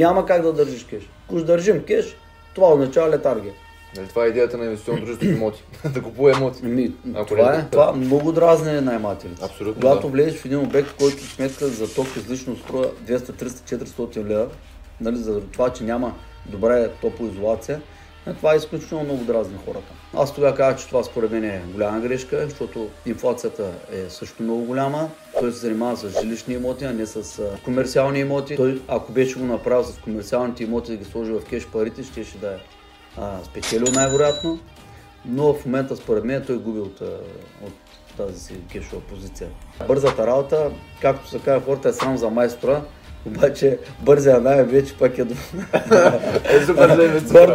няма как да държиш кеш. Ако държим кеш, това означава летаргия. Нали, това е идеята на инвестиционно дружество имоти. да купува имоти. Ако това, е, това много дразне наемателите. Абсолютно, Когато да. влезеш в един обект, който сметка за ток излишно струва 200, 300, 400 лева, нали, за това, че няма добра топлоизолация, това е изключително много дразни хората. Аз тогава казах, че това според мен е голяма грешка, защото инфлацията е също много голяма. Той се занимава с жилищни имоти, а не с комерциални имоти. Той, ако беше го направил с комерциалните имоти да ги сложи в кеш парите, ще, ще да е а, спечелил най-вероятно. Но в момента според мен той губи от, от тази си кешова позиция. Бързата работа, както се казва, хората е срам за майстора, обаче бързия найем вече пък е супер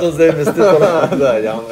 за инвеститора. да, явно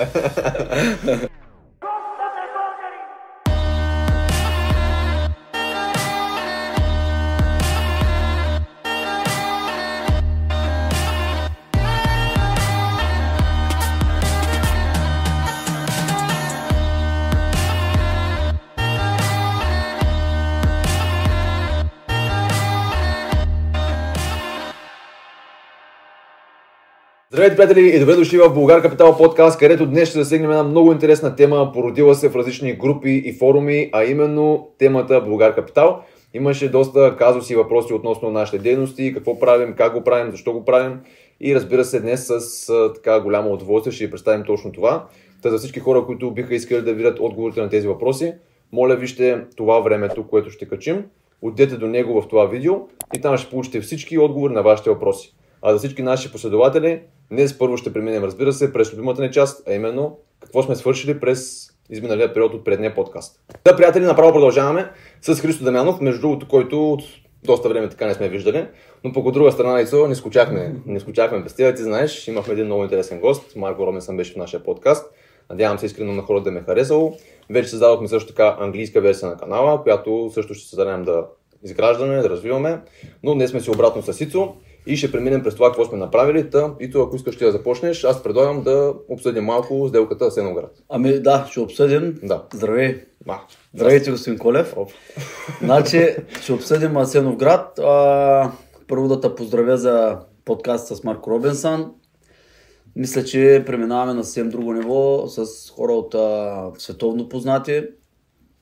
Здравейте, приятели, и добре дошли в Българ Капитал подкаст, където днес ще засегнем една много интересна тема, породила се в различни групи и форуми, а именно темата Българ Капитал. Имаше доста казуси и въпроси относно нашите дейности, какво правим, как го правим, защо го правим. И разбира се, днес с така голямо удоволствие ще ви представим точно това. Та за всички хора, които биха искали да видят отговорите на тези въпроси, моля вижте това времето, което ще качим, отидете до него в това видео и там ще получите всички отговори на вашите въпроси. А за всички наши последователи, днес първо ще преминем, разбира се, през любимата ни част, а именно какво сме свършили през изминалия период от предния подкаст. Да, приятели, направо продължаваме с Христо Дамянов, между другото, който от доста време така не сме виждали, но пък от друга страна Исо, не скучахме, не скучахме без теб, ти знаеш, имахме един много интересен гост, Марко Робинсън беше в нашия подкаст, надявам се искрено на хората да ме харесало. Вече създадохме също така английска версия на канала, която също ще се да изграждаме, да развиваме, но днес сме си обратно с Ицо и ще преминем през това, какво сме направили. Та, Ито, ако искаш ти да започнеш, аз предлагам да обсъдим малко сделката Сеноград. Ами да, ще обсъдим. Да. Здравей. Ма. Здравейте, господин Колев. Оп. Значи, ще обсъдим Асеновград. А, първо да те поздравя за подкаст с Марко Робинсън. Мисля, че преминаваме на съвсем друго ниво с хора от а, световно познати.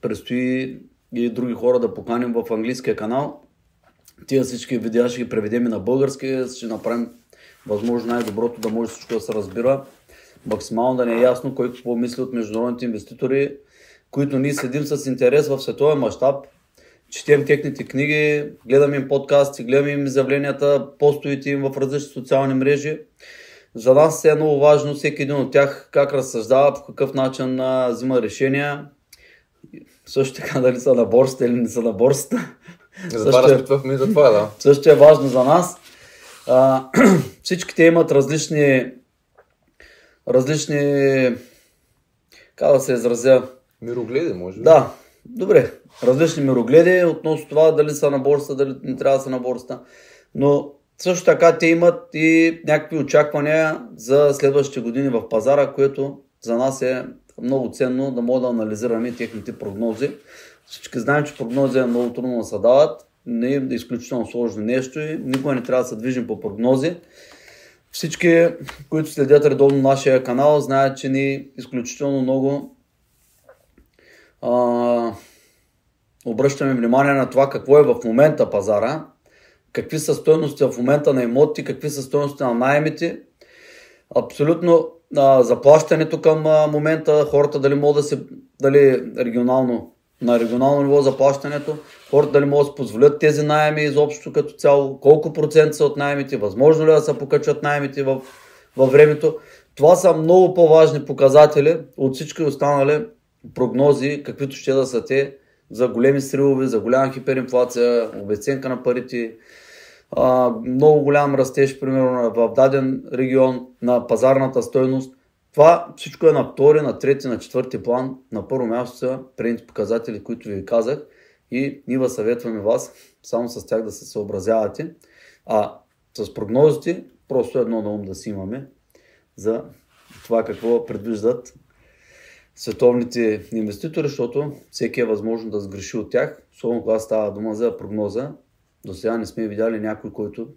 Предстои и други хора да поканим в английския канал. Тия всички видеа ще ги преведем на български. Ще направим възможно най-доброто да може всичко да се разбира. Максимално да не е ясно кой какво мисли от международните инвеститори, които ние следим с интерес в световен мащаб. Четем техните книги, гледаме им подкасти, гледаме им изявленията, постовите им в различни социални мрежи. За нас е много важно всеки един от тях как разсъждава, по какъв начин взима решения. Също така дали са на борсата или не са на борсата. Затова разпитвахме и за това, да. също е важно за нас. А, всичките имат различни, различни, как да се изразя, Мирогледи, може би. да, добре, различни мирогледи относно това дали са на борста, дали не трябва да са на борста. Но също така те имат и някакви очаквания за следващите години в пазара, което за нас е много ценно да можем да анализираме техните прогнози. Всички знаем, че прогнози е много трудно да се дават. Не е изключително сложно нещо и никога не трябва да се движим по прогнози. Всички, които следят редовно нашия канал, знаят, че ни изключително много а, обръщаме внимание на това какво е в момента пазара, какви са стоености в момента на имоти, какви са стоености на найемите. Абсолютно а, заплащането към а, момента, хората дали могат да се, дали регионално, на регионално ниво заплащането, хората дали могат да позволят тези найеми изобщо като цяло, колко процент са от найемите, възможно ли е да се покачат найемите във времето. Това са много по-важни показатели от всички останали прогнози, каквито ще да са те за големи сривове, за голяма хиперинфлация, обесценка на парите, много голям растеж, примерно в даден регион на пазарната стойност. Това всичко е на втори, на трети, на четвърти план. На първо място са предните показатели, които ви казах и ние съветваме вас само с тях да се съобразявате. А с прогнозите просто едно на ум да си имаме за това какво предвиждат световните инвеститори, защото всеки е възможно да сгреши от тях, особено когато става дума за прогноза. До сега не сме видяли някой, който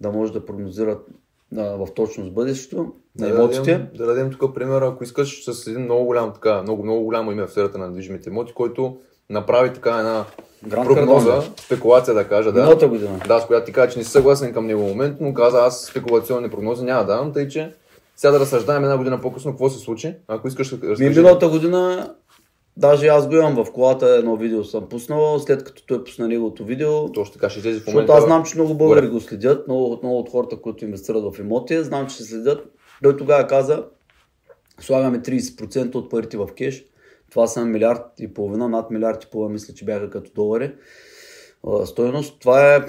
да може да прогнозират а, в точност бъдещето на Да имотите. дадем, да дадем тук пример, ако искаш с един много голям, така, много, много голямо име в сферата на недвижимите имоти, който направи така една Гранд прогноза, Кардон. спекулация да кажа, да. Миналата година. Да, с която ти кажа, че не си съгласен към него момент, но каза аз спекулационни прогнози няма да давам, тъй че сега да разсъждаем една година по-късно какво се случи. Ако искаш да Ми разкажи. миналата година, даже аз го имам в колата, едно видео съм пуснал, след като той пусна неговото видео, Точно така ще излезе в защото момента. аз знам, че много българи го следят, много, много от хората, които инвестират в имоти, знам, че ще следят. Той тогава каза, слагаме 30% от парите в кеш, това са милиард и половина, над милиард и половина, мисля, че бяха като долари. А, Стойност, това е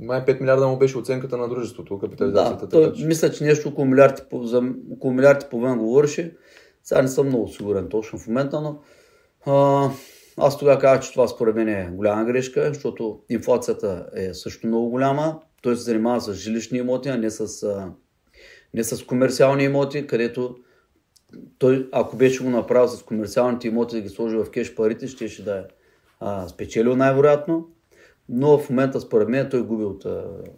Май 5 милиарда му беше оценката на дружеството, Да, капитализацията. той, така че- мисля, че нещо около милиард, за около милиард и половина говореше. Сега не съм много сигурен точно в момента, но а, аз тогава казах, че това според мен е голяма грешка, защото инфлацията е също много голяма. Той се занимава с жилищни имоти, а не с, а, не с комерциални имоти, където той, ако беше го направил с комерциалните имоти да ги сложи в кеш парите, ще, ще да е а, спечелил най-вероятно. Но в момента, според мен, той губи от,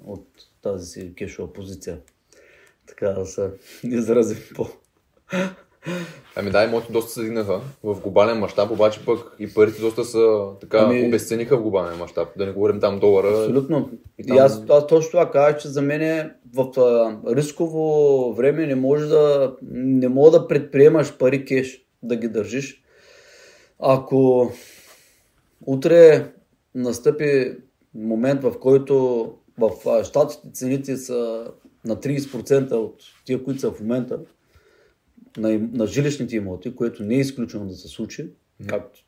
от тази си кешова позиция. Така да се изразим по... Ами да, имоти доста се дигнаха в глобален мащаб, обаче пък и парите доста са така Ами- обесцениха в глобален мащаб. Да не говорим там долара. Абсолютно. И И, там- аз, аз точно това казах, че за мен е в а, рисково време не може да, не мога да предприемаш пари кеш, да ги държиш. Ако утре настъпи момент, в който в щатите цените са на 30% от тия, които са в момента, на, на жилищните имоти, което не е изключено да се случи, както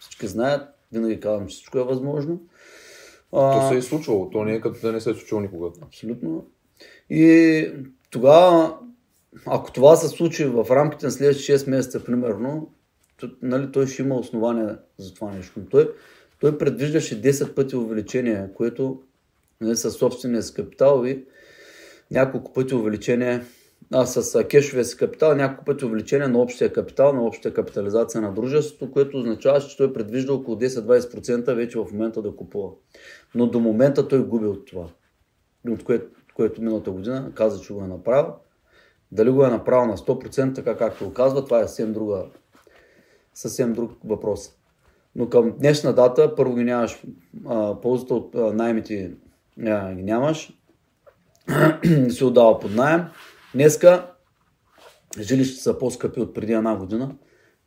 всички знаят, винаги казвам, че всичко е възможно. А, То се е случвало, то не е като да не се е случило никога. Абсолютно. И тогава, ако това се случи в рамките на следващите 6 месеца, примерно, то, нали, той ще има основание за това нещо. Но той, той предвиждаше 10 пъти увеличение, което нали, със собствения си капитал и няколко пъти увеличение а, с а, кешовия си капитал, няколко пъти увеличение на общия капитал, на общия капитализация на дружеството, което означава, че той предвижда около 10-20% вече в момента да купува. Но до момента той губи от това от което, което миналата година каза, че го е направил. Дали го е направил на 100%, така както го казва, това е съвсем, друга, съвсем друг въпрос. Но към днешна дата, първо ги нямаш, а, ползата от а, наймите а, ги нямаш, не си отдава под найем. Днеска жилища са по-скъпи от преди една година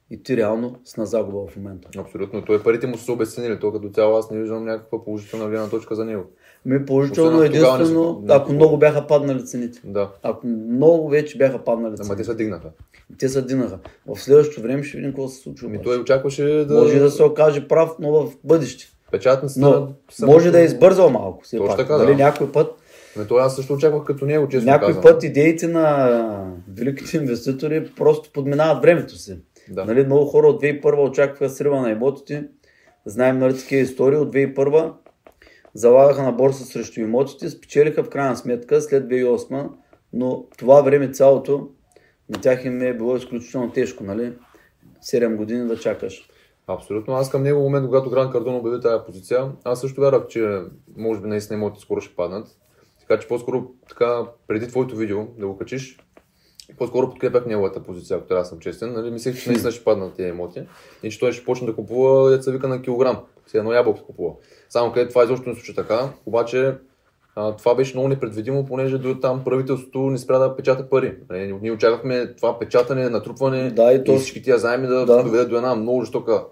и ти реално с на загуба в момента. Абсолютно. Той парите му са се обесценили. То като цяло аз не виждам някаква положителна гледна точка за него. Ми положително не единствено, са- ако много бяха паднали цените. Да. Ако много вече бяха паднали Ама цените. те се дигнаха. Те се дигнаха. В следващото време ще видим какво се случва. Обаче. той очакваше да... Може да се окаже прав, но в бъдеще. Печатницата... Но само- може да е избързал малко. Все Точно пак. така, Дали да. някой път, Ами той аз също очаквах като него, честно някой казвам. път идеите на великите инвеститори просто подминават времето си. Да. Нали, много хора от 2001 очакваха срива на имотите. Знаем нали, такива истории. От 2001 залагаха на борса срещу имотите, спечелиха в крайна сметка след 2008, но това време цялото на тях им е било изключително тежко, нали? 7 години да чакаш. Абсолютно. Аз към него момент, когато Гранд Кардон обяви тази позиция, аз също вярвах, че може би наистина имотите скоро ще паднат. Така че по-скоро така, преди твоето видео да го качиш, по-скоро подкрепях неговата позиция, ако трябва да съм честен. Нали, мислех, че наистина ще паднат тези имоти и че той ще почне да купува, деца вика на килограм. Сега едно ябълко купува. Само където това изобщо не случи така. Обаче а, това беше много непредвидимо, понеже до там правителството не спря да печата пари. Нали, Ние очаквахме това печатане, натрупване Да, и то- и всички тия заеми да, Да. доведат до една много жестока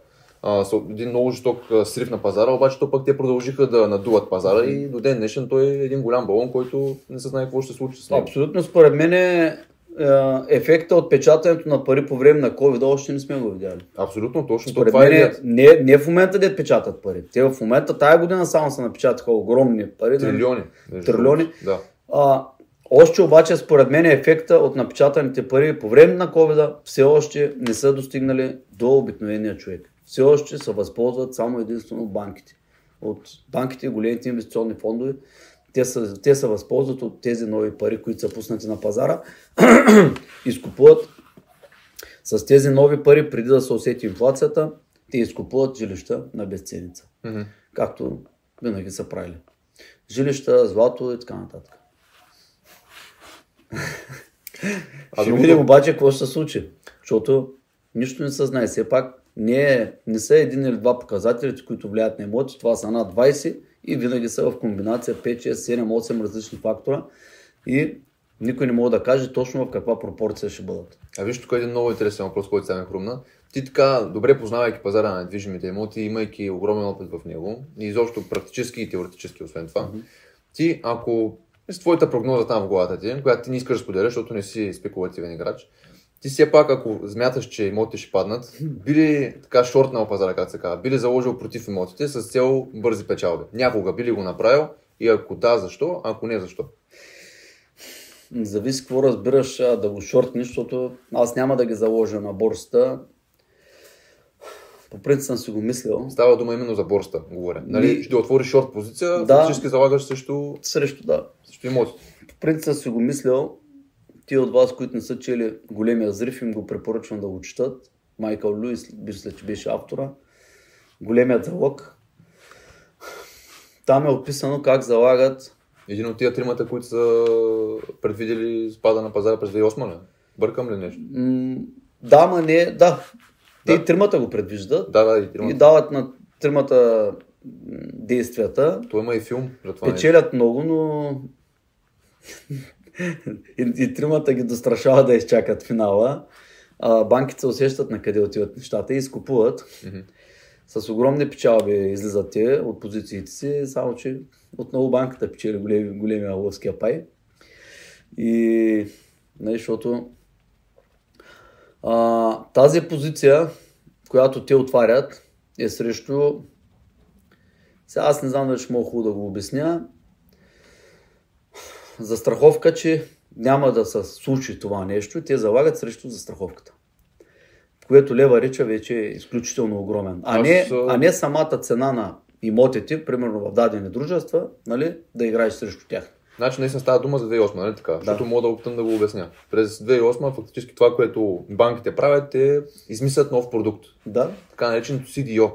а, един много жесток срив на пазара, обаче то пък те продължиха да надуват пазара и до ден днешен той е един голям балон, който не се знае какво ще се случи с него. Абсолютно, според мен е, е, ефекта от печатането на пари по време на COVID още не сме го видяли. Абсолютно, точно Според това е мен е, не, не в момента да печатат пари. Те в момента, тая година само се напечатаха огромни пари. нали? Трилиони. между Трилиони. Да. А, още обаче, според мен, ефекта от напечатаните пари по време на COVID все още не са достигнали до обикновения човек. Все още се възползват само единствено банките. От банките и големите инвестиционни фондове. Те се, те се възползват от тези нови пари, които са пуснати на пазара, изкупуват с тези нови пари, преди да се усети инфлацията, те изкупуват жилища на безценица. Мгм. Както винаги са правили. жилища, злато и така нататък. А Ще другото- видим обаче какво ще се случи, защото нищо не се знае. Все пак не, е, не са един или два показателите, които влияят на имоти, това са над 20 и винаги са в комбинация 5, 6, 7, 8 различни фактора и никой не може да каже точно в каква пропорция ще бъдат. А виж тук е един много интересен въпрос, който сега ме хрумна. Ти така, добре познавайки пазара на недвижимите имоти, имайки огромен опит в него, и изобщо практически и теоретически, освен това, ти, ако с твоята прогноза там в главата ти, която ти не искаш да споделяш, защото не си спекулативен играч, ти все пак, ако смяташ, че имотите ще паднат, би ли така шортнал пазара, как се казва, би ли заложил против имотите с цел бързи печалби? Някога би ли го направил и ако да, защо? Ако не, защо? Зависи какво разбираш да го шортнеш, защото аз няма да ги заложа на борсата. По принцип съм си го мислил. Става дума именно за борста, говоря. Нали, Ми- ще отвориш шорт позиция, Да. фактически залагаш също, Срещу да. също имотите. По принцип съм си го мислил. Ти от вас, които не са чели големия зрив, им го препоръчвам да го четат. Майкъл Луис, мисля, че беше автора. Големият залог. Там е описано как залагат Един от тия тримата, които са предвидели спада на пазара през 2008 ли? Бъркам ли нещо? М, да, ма не, да. Те Да. и тримата го предвиждат Да, да, и и тримата. дават на тримата действията. Той има и филм за това. нещо. Печелят много, но и, и тримата ги дострашава да изчакат финала. А, банките се усещат на къде отиват нещата и изкупуват. Мгм. С огромни печалби излизат те от позициите си, само че отново банката печели големи, големия лъвския пай. И защото а, тази позиция, която те отварят, е срещу сега аз не знам дали ще мога хубаво да го обясня. Застраховка, че няма да се случи това нещо, те залагат срещу застраховката. Което лева реча вече е изключително огромен. А не, а- не самата цена на имотите, примерно в дадени дружества, нали, да играеш срещу тях. Значи наистина става дума за 2008, нали така? Защото мога да опитам да го обясня. През 2008 фактически това, което банките правят е измислят нов продукт. Да, Така нареченото CDO.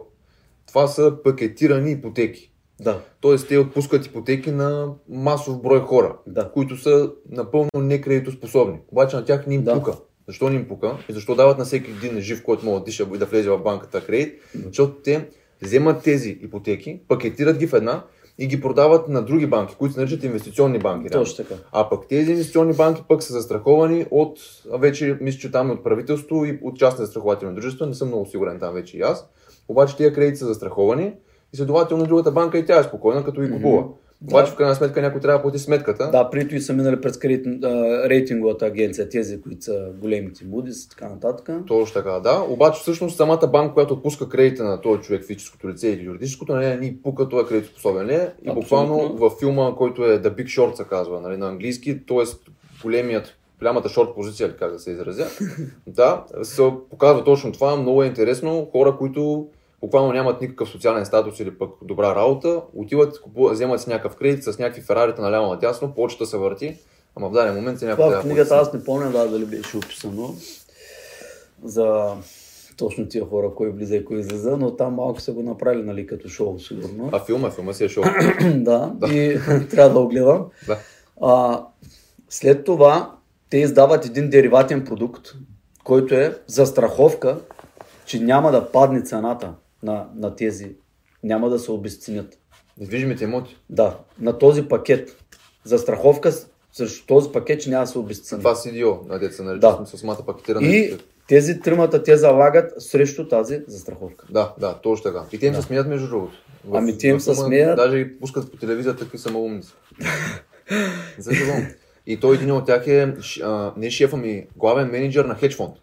Това са пакетирани ипотеки. Да, Тоест те отпускат ипотеки на масов брой хора, Да. които са напълно некредитоспособни. Обаче на тях не им Да. пука. Защо не им пука? И защо дават на всеки един жив, който може да диша и да влезе в банката кредит? Защото те вземат тези ипотеки, пакетират ги в една и ги продават на други банки, които се наричат инвестиционни банки. точно така. А пък тези инвестиционни банки пък са застраховани от, вече мисля, че там от правителство и от частни застрахователни дружества, не съм много сигурен там вече и аз. Обаче тези кредити са застраховани и следователно другата банка и тя е спокойна, като ги купува. Обаче в крайна сметка някой трябва да плати сметката. Да, преди и са минали през кредит- рейтинговата агенция, тези, които са големите Moody's и така нататък. Точно така, да. Обаче всъщност самата банка, която отпуска кредита на този човек, физическото лице или юридическото, нали, ни пука това кредитоспособен ли е. И Абсолютно. буквално във филма, който е The Big Short се казва нали, на английски, т.е. големият голямата шорт позиция, или как да се изразя. да, се показва точно това. Много е интересно. Хора, които буквално нямат никакъв социален статус или пък добра работа, отиват, купуват, вземат с някакъв кредит, с някакви ферарита наляво надясно, почта се върти, ама в даден момент се някой Това в да книгата аз не помня да, дали беше описано за точно тия хора, кой влиза и кой излиза, но там малко са го направили, нали, като шоу, сигурно. А филма, филма си е шоу. да, и трябва да го гледам. да. А, след това те издават един дериватен продукт, който е застраховка, че няма да падне цената на, на тези, няма да се обесценят. Недвижимите имоти. Да, на този пакет. Застраховка с- срещу този пакет, че няма да се обесцени. Това CDO, на деца нарича Да. с самата пакетирана. И тези тримата те залагат срещу тази застраховка. Да, да, точно така. И те им се смеят между другото. В- Ами те им се смеят. Даже ги пускат по телевизията какви са малумници. За шегувам. И той един от тях е а, не шефа ми, главен менеджер на хедж фонд.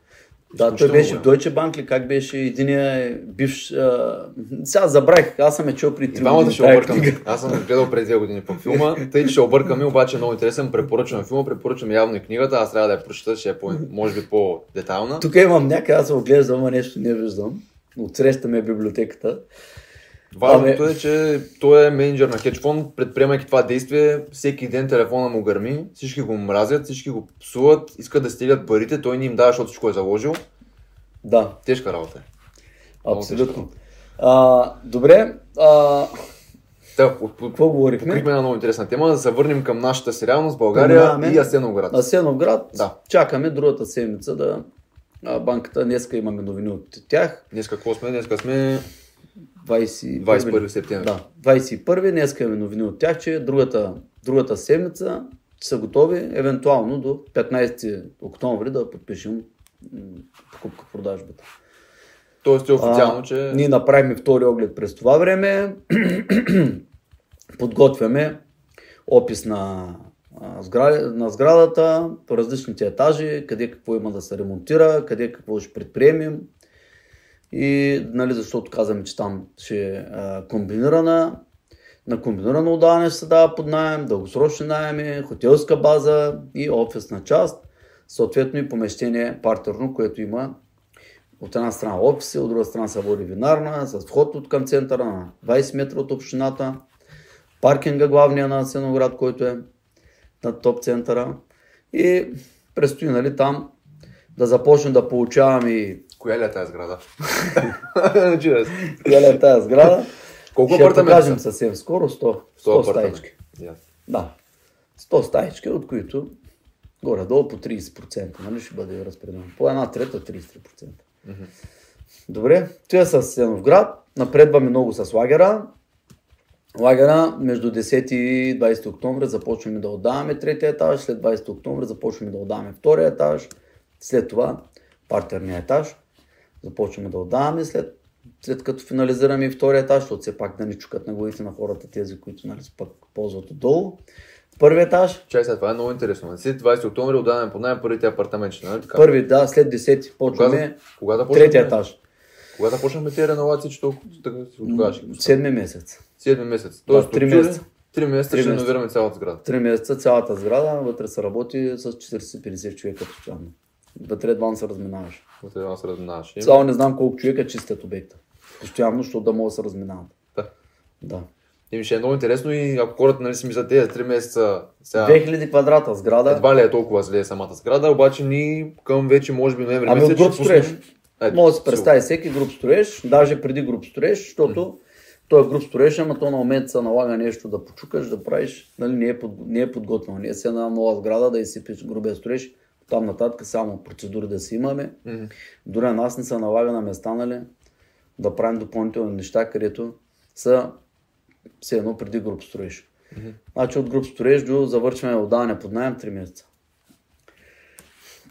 Да, той беше в. Deutsche Bank ли, как беше единия бивш... А... Сега забравих, аз съм е чул при И три двамата години ще книга. Аз съм гледал преди две години по филма, тъй че ще объркаме, обаче е много интересен. Препоръчвам филма, препоръчвам явно и книгата. Аз трябва да я прочета, ще е по, може би по-детална. Тук имам някъде, аз се оглеждам, а нещо не виждам. Отсреща ми е библиотеката. Важното Абе- е, че той е менеджер на хедж предприемайки това действие, всеки ден телефона му гърми, всички го мразят, всички го псуват, искат да стигат парите, той не им дава, защото всичко е заложил. Да, Тежка работа е. Абсолютно. А, добре, а, Да, Какво говорихме? покрихме една много интересна тема. Да се върнем към нашата сериалност, България Преминаваме и Асеновград. Асеновград. Да. Чакаме другата седмица да а, банката. Днеска имаме новини от тях. Днес какво сме? Днес сме 21, 21 септември. Да, 21. Днеска имаме новини от тях, че другата, другата седмица са готови, евентуално до 15 октомври да подпишем покупка-продажбата. Тоест е официално, А, че... Ние направихме втори оглед през това време. Подготвяме опис на, на сградата, по различните етажи, къде какво има да се ремонтира, къде какво ще предприемем. И, нали, защото казваме, че там ще е комбинирана, на комбинирано отдаване ще се дава под найем, дългосрочни найеми, хотелска база и офисна част. Съответно и помещение партерно, което има от една страна офиси, от друга страна се води винарна, с вход от към центъра на 20 метра от общината, паркинга главния на Сеноград, който е на топ центъра. И предстои нали, да започнем да получаваме и Коя ли е тази сграда? Чудес. коя е тази сграда. Колко Ще покажем съвсем скоро 100, 100, 100 стаички. Yeah. Да, 100 стаички, от които горе-долу по 30%, нали ще бъде разпределено. По една трета 33%. Добре, това е с Сеновград. Напредваме много с лагера. Лагера между 10 и 20 октомври започваме да отдаваме третия етаж, след 20 октомври започваме да отдаваме втория етаж, след това партерния етаж започваме да отдаваме, след, след като финализираме и втория етаж, защото все пак да не чукат на главите на хората тези, които нали, пък ползват отдолу. Първи етаж, Чай сега, това е много интересно. На 20 октомври отдаваме под найем първите апартаменти, нали така? първи, да, след 10 Кога, почваме кога да почнем? третия етаж, Кога да почнахме тези реновации, че толкова така се отгаш? седми месец. Седми месец. Да, Тоест, три от юли, месеца. Три месеца ще реновираме цялата сграда. Три месеца цялата сграда, вътре се работи с 40-50 човека постоянно. Вътре едва се разминаваш. От една се разминаваш. Само не знам колко човека чистят обекта. Постоянно, защото да могат да се разминават. Да. Да. И ми ще е много интересно и ако хората нали, си мислят тези 3 месеца сега 2000 квадрата сграда. едва ли е толкова зле самата сграда, обаче ние към вече може би ноември Ами месец от груп ще пуснем- строеж. Ето, Може да се представи всеки груп строеж, даже преди груп строеж, защото той е груп строеж, ама то на момент се налага нещо да почукаш, да правиш, нали, не, е под, не е подготвено. Не е се една нова сграда да изсипиш грубия строеж, там нататък само процедури да си имаме. Мгм. Дори на нас не се налага на места, нали, да правим допълнителни неща, където са все едно преди груп строеж. Значи от груп строеж до завършване отдаване под найем 3 месеца.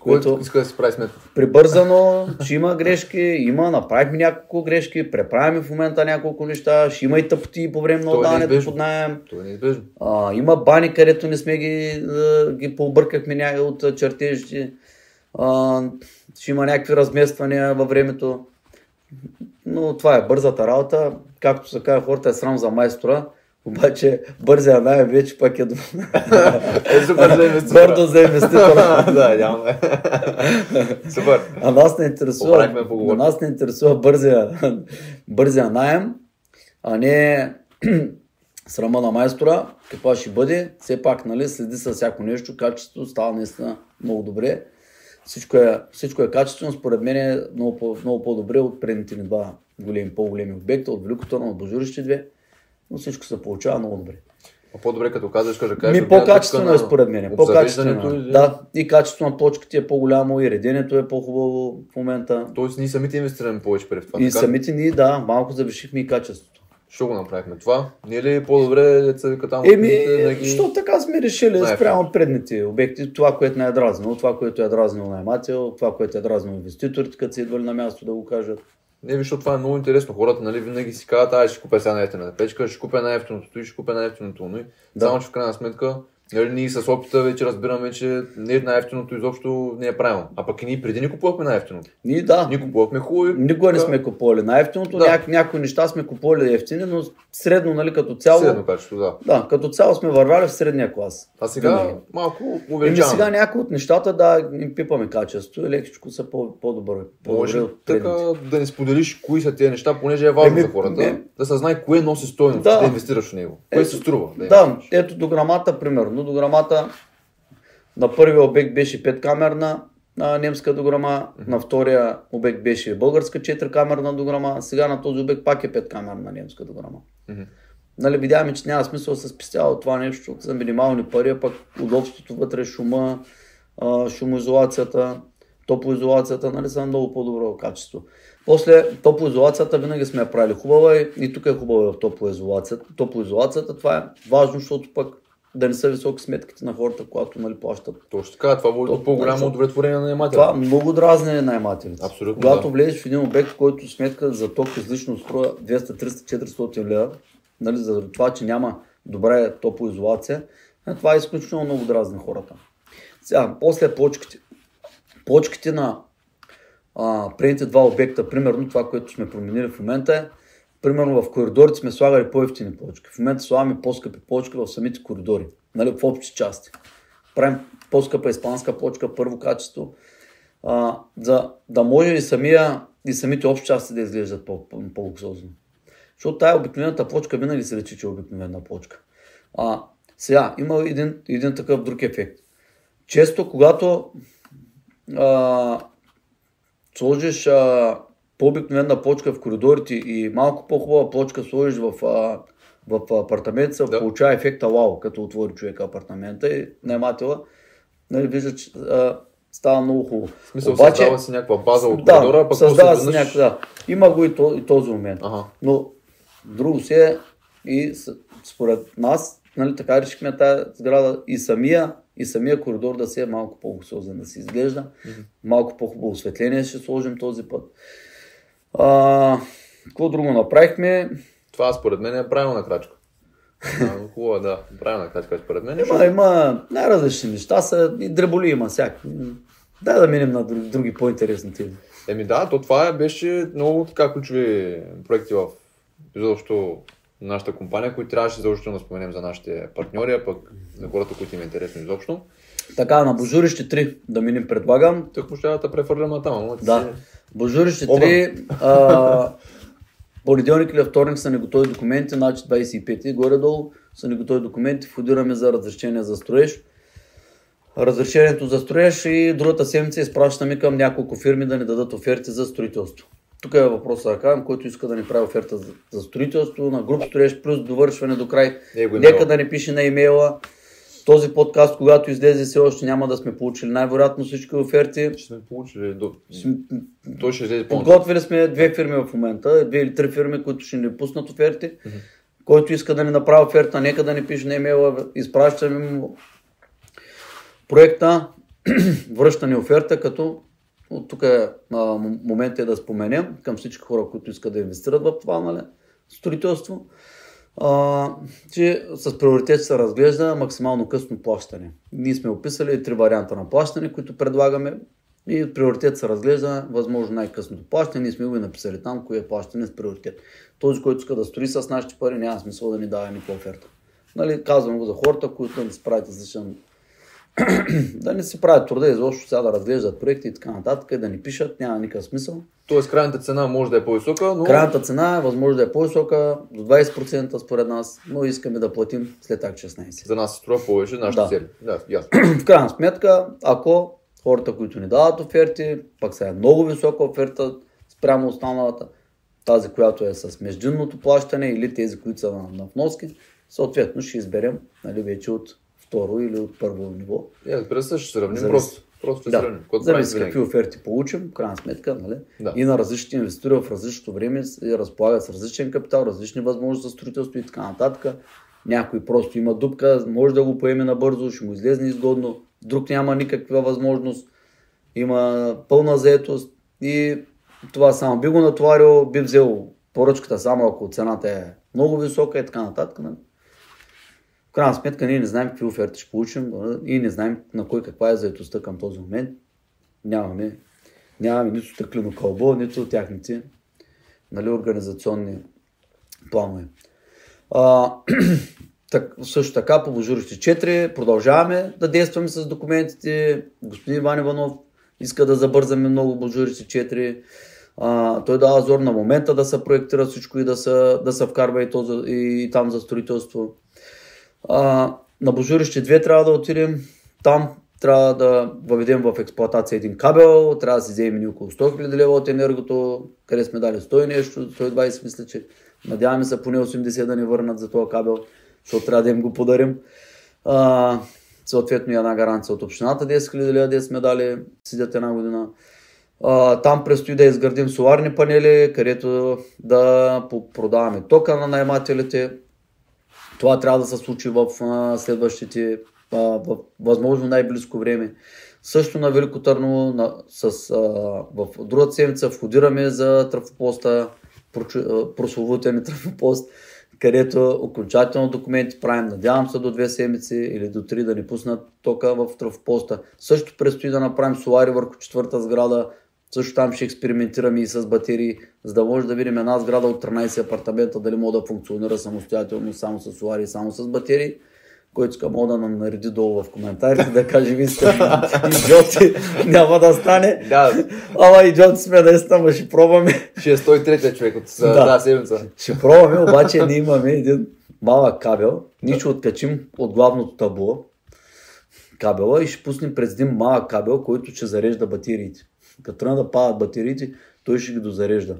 Което иска да си прави сметка. прибързано, ще има грешки, има, направихме няколко грешки, преправяме в момента няколко неща, ще има и тъпоти по време на То е отдаването неизбежно. под найем. Това е неизбежно. А, има бани, където не сме ги, ги пообъркахме от чертежите. А, ще има някакви размествания във времето. Но това е бързата работа. Както се казва, хората е срам за майстора. Обаче бързия най вече пък е до... Е, супер за инвеститора. Бърдо за инвеститора. да, няма да е. Супер. А нас не интересува, а нас не интересува бързия, бързия найем, а не срама на майстора, каква ще бъде. Все пак, нали, следи с всяко нещо, качеството става наистина много добре. Всичко е, всичко е качествено, според мен е много, много по-добре от предните ни два големи, по-големи обекта, от Великото от Божурище 2, но всичко се получава много добре. А По-добре като казваш, кажа кажеш. Ми по-качествено е според мен. По-качествено. Е. Да, и качеството на плочките е по-голямо, и реденето е по-хубаво в момента. Тоест ние самите инвестираме повече пари в това. И така самите ни, да, малко завишихме и качеството. Що го направихме това? Не е ли по-добре деца вика там? Еми, леки? що така сме решили Най-ефтино. спрямо предните обекти, това, което не е дразнило, това, което е дразнило наймател, това, което е дразнило инвеститорите, като са идвали на място да го кажат. Не, защото това е много интересно. Хората, нали, винаги си казват, ай, ще купя сега най-ефтината печка, ще купя най-ефтиното и ще купя най-ефтиното но Да. Само, че в крайна сметка, нали, ние с опита вече разбираме, че не е най-ефтиното изобщо не е правилно. А пък и ние преди ни купувахме най-ефтиното. Ние да, Ние купувахме хубави. никога не да, сме купували най-ефтиното, Да. Няк, някои неща сме купували ефтини, но средно, нали, като цяло, Средно качество, да. да, като цяло сме вървали в средния клас. А сега Винаги. малко увеличаваме. сега някои от нещата, да, им пипаме качество и лекичко са по- по-добре. по-добре Може така да ни споделиш кои са тези неща, понеже е важно Еми, за хората, не. да се знае кое носи стойност, Да. да, инвестираш в него. Кое Ето, се струва. Да, инвестираш. ето до грамата, примерно. До грамата на първия обект беше 5 камерна а, немска дограма, на втория обект беше българска 4 камерна дограма, сега на този обект пак е 5 камерна немска дограма. Мгм. нали, видяхме, че няма смисъл да се спестява това нещо, за минимални пари, а пък удобството вътре, шума, а, шумоизолацията, топлоизолацията, нали, са на много по-добро качество. После топлоизолацията винаги сме я правили хубава и, и тук е хубава в топлоизолацията. Топлоизолацията това е важно, защото пък да не са високи сметките на хората, когато нали, плащат. Точно така, това води до по-голямо защото- удовлетворение на наемателя. Това много дразни наймателите. Абсолютно, Когато да. влезеш в един обект, който сметка за ток излишно струва 200, 300, 400 лева, нали, заради това, че няма добра топлоизолация, е, това е изключително много дразни хората. Сега, после почките. Почките на а, предните два обекта, примерно това, което сме променили в момента е, примерно в коридорите сме слагали по-ефтини почки. В момента слагаме по-скъпи почки в самите коридори, нали, в общи части. Правим по-скъпа испанска почка, първо качество, а, за да може и, самия, и самите общи части да изглеждат по- по- по-луксозно. Защото тая обикновената почка винаги се рече, че е обикновена почка. А, сега, има един, един такъв друг ефект. Често, когато а, сложиш а, по-обикновена почка в коридорите и малко по-хубава почка сложиш в, а, в апартамента, се Да. получава ефекта вау, като отвори човека апартамента и наемателя нали, вижда, че а, става много хубаво. В смисъл, създава се някаква база от да, коридора, а пък създава се някаква, да. Има го и, то, и този момент. Ага. Но друго си е и според нас, нали, така решихме тази сграда и самия, и самия коридор да се е малко по-луксозен, да се изглежда. Малко по-хубаво осветление ще сложим този път. А, какво друго направихме? Това според мен е правилна крачка. А, Хубава, да. Правилна крачка според мен. Има, има най-различни неща, са, и дреболи има всякакви. Дай да минем на други, други по-интересни теми. Еми да, то това е, беше много така ключови проекти в изобщо нашата компания, които трябваше задължително да споменем за нашите партньори, а пък за хората, които им е интересно изобщо. Така, на Божурище 3 да минем предлагам. Му ще да префърлям там, ама ти Да. Божурище Обран. 3, а, понеделник или вторник са ни готови документи, значи 25 горе-долу са ни готови документи, входираме за разрешение за строеж. Разрешението за строеж и другата седмица изпращаме към няколко фирми да ни дадат оферти за строителство. Тук е въпросът да кажем, който иска да ни прави оферта за, за строителство, на груп строеж, плюс довършване до край. Имейла. Нека да ни пише на имейла. Този подкаст, когато излезе, все още няма да сме получили най-вероятно всички оферти. Ще сме получили до... Той ще излезе по Подготвили сме две фирми в момента, две или три фирми, които ще ни пуснат оферти. Който иска да ни направи оферта, нека да ни пише на имейла, изпращаме му проекта, връщане оферта, като от тук е, а, м- момент е да споменем към всички хора, които искат да инвестират в това нали, строителство, а, че с приоритет се разглежда максимално късно плащане. Ние сме описали три варианта на плащане, които предлагаме и приоритет се разглежда възможно най-късното плащане. Ние сме го и написали там, кое е плащане с приоритет. Този, който иска да строи с нашите пари, няма смисъл да ни дава никаква оферта. Нали, казвам го за хората, които не си правят различен да не си правят труда изобщо сега да разглеждат проекти и така нататък, и да ни пишат, няма никакъв смисъл. Тоест крайната цена може да е по-висока, но Крайната цена е възможно да е по-висока, до 20% според нас, но искаме да платим след акт 16. за нас се струва повече нашите Да. цели. Да, ясно. В крайна сметка, ако хората, които ни дават оферти, пък са е много висока оферта спрямо останалата, тази, която е с междинното плащане или тези, които са на, на вноски, съответно ще изберем нали, вече от второ или от първо ниво. Е, разбира се, ще сравним Зависи. просто. Просто ще Да, сравним. Зависи какви оферти получим, в крайна сметка, нали? Да. И на различните инвеститори в различното време с- разполагат с различен капитал, различни възможности за строителство и така нататък. Някой просто има дупка, може да го поеме набързо, ще му излезне изгодно, друг няма никаква възможност, има пълна заетост и това само би го натоварил, би взел поръчката само ако цената е много висока и така нататък. нали? Крайна сметка ние не знаем какви оферти ще получим и не знаем на кой каква е заетостта към този момент. Нямаме, нямаме нито стъклено кълбо, нито тяхните нали, организационни планове. А, так, също така по Божурище 4 продължаваме да действаме с документите. Господин Иван Иванов иска да забързаме много Божурище 4. А, той дава зор на момента да се проектира всичко и да се, да се вкарва и, то, за- и, и там за строителство. А, на Божурище 2 трябва да отидем. Там трябва да въведем в експлоатация един кабел, трябва да си вземем около 100 000 лева от енергото, къде сме дали 100 и нещо, 120 мисля, че Надяваме се поне 80 да ни върнат за този кабел, защото трябва да им го подарим. А, съответно и една гаранция от общината, 10 000 лева, 10 сме дали, седят една година. А, там предстои да изградим соларни панели, където да продаваме тока на наймателите. Това трябва да се случи в а, следващите, а, в възможно най-близко време. Също на Велико Търново, на, с, а, в другата седмица входираме за трафопоста, прословутен трафопост, където окончателно документи правим. Надявам се до две седмици или до три да ни пуснат тока в трафопоста. Също предстои да направим солари върху четвърта сграда. Също там ще експериментираме и с батерии, за да може да видим една сграда от 13 апартамента дали може да функционира самостоятелно само с солари и само с батерии който иска мога да нам нареди долу в коментарите, да каже, ви сте идиоти, няма да стане. Да. Ама идиоти сме наистина, ма ще пробваме. Ще е 103 човек от да. тази седмица. Ще пробваме, обаче ние имаме един малък кабел, ние ще откачим от главното табло кабела и ще пуснем през един малък кабел, който ще зарежда батериите. Като трябва да падат батериите, той ще ги дозарежда.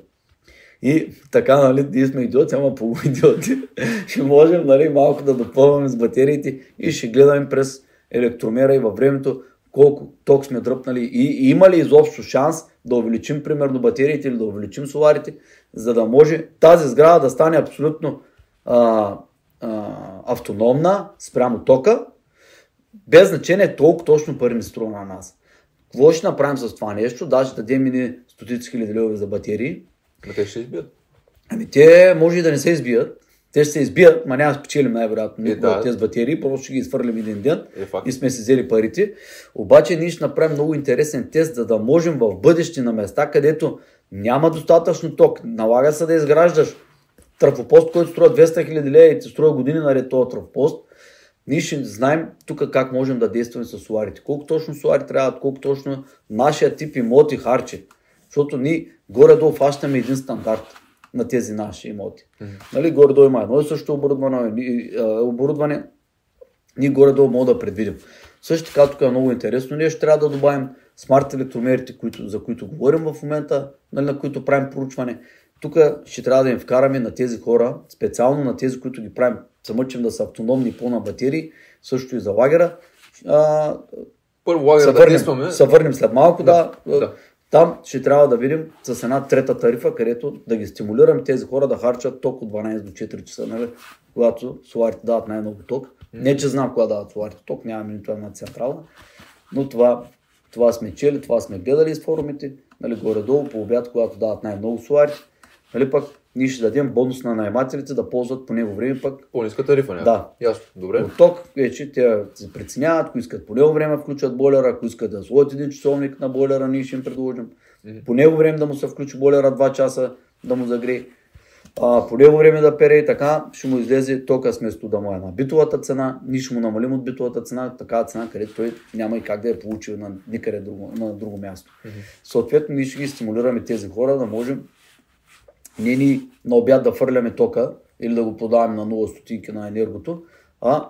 И така, нали, ние сме идиоти, ама полуидиоти. ще можем, нали, малко да допълваме с батериите и ще гледаме през електромера и във времето колко ток сме дръпнали и, и има ли изобщо шанс да увеличим примерно батериите или да увеличим соларите, за да може тази сграда да стане абсолютно а, а, автономна спрямо тока, без значение толкова точно пари ми струва на нас. Какво ще направим с това нещо? Да, ще дадем ни стотици хиляди лева за батерии, но те ще се избият. Ами те може и да не се избият. Те ще се избият, ма няма да спечелим най-вероятно Е, да. тези батерии, просто ще ги изфърлим един ден Е, факт. и сме си взели парите. Обаче ние ще направим много интересен тест, за да можем в бъдеще на места, където няма достатъчно ток, налага се да изграждаш трафопост, който струва 200 хиляди лева и ти струва години наред този трафопост, ние ще знаем тук как можем да действаме с соларите. Колко точно солари трябва, колко точно нашия тип имоти харчи. Защото ние горе-долу фащаме един стандарт на тези наши имоти. Mm-hmm. Нали, горе-долу има едно и също оборудване, оборудване. Ние горе-долу мога да предвидим. Също така тук е много интересно. Ние ще трябва да добавим смарт електромерите, които, за които говорим в момента, нали, на които правим проучване. Тук ще трябва да им вкараме на тези хора, специално на тези, които ги правим, се мъчим да са автономни по на батерии, също и за лагера. А, Първо лагера да тестваме. се върнем след малко, да. Да, да. Там ще трябва да видим с една трета тарифа, където да ги стимулираме тези хора да харчат ток от 12 до 4 часа, нали? когато соларите дават най-много ток. Не, че знам кога дават соларите ток, нямаме нито една централна, но това, това сме чели, това сме гледали с форумите, нали, горе-долу по обяд, когато дават най-много солари. Нали, пък ние ще дадем бонус на наймателите да ползват по него време пък По-ниска тарифа някак. Да. Ясно. Добре. от ток, вече те се преценяват, ако искат по него време включат бойлера, ако искат да сложат един часовник на бойлера, ние ще им предложим. По него време да му се включи бойлера 2 часа, да му загрее. А, по него време да пере и така, ще му излезе тока вместо да му е на битовата цена, ние ще му намалим от битовата цена, такава цена, където той няма и как да я получи на никъде друго, на друго място. Съответно, ние ще ги стимулираме тези хора да можем не ни на обяд да фърляме тока или да го продаваме на 0 стотинки на енергото, а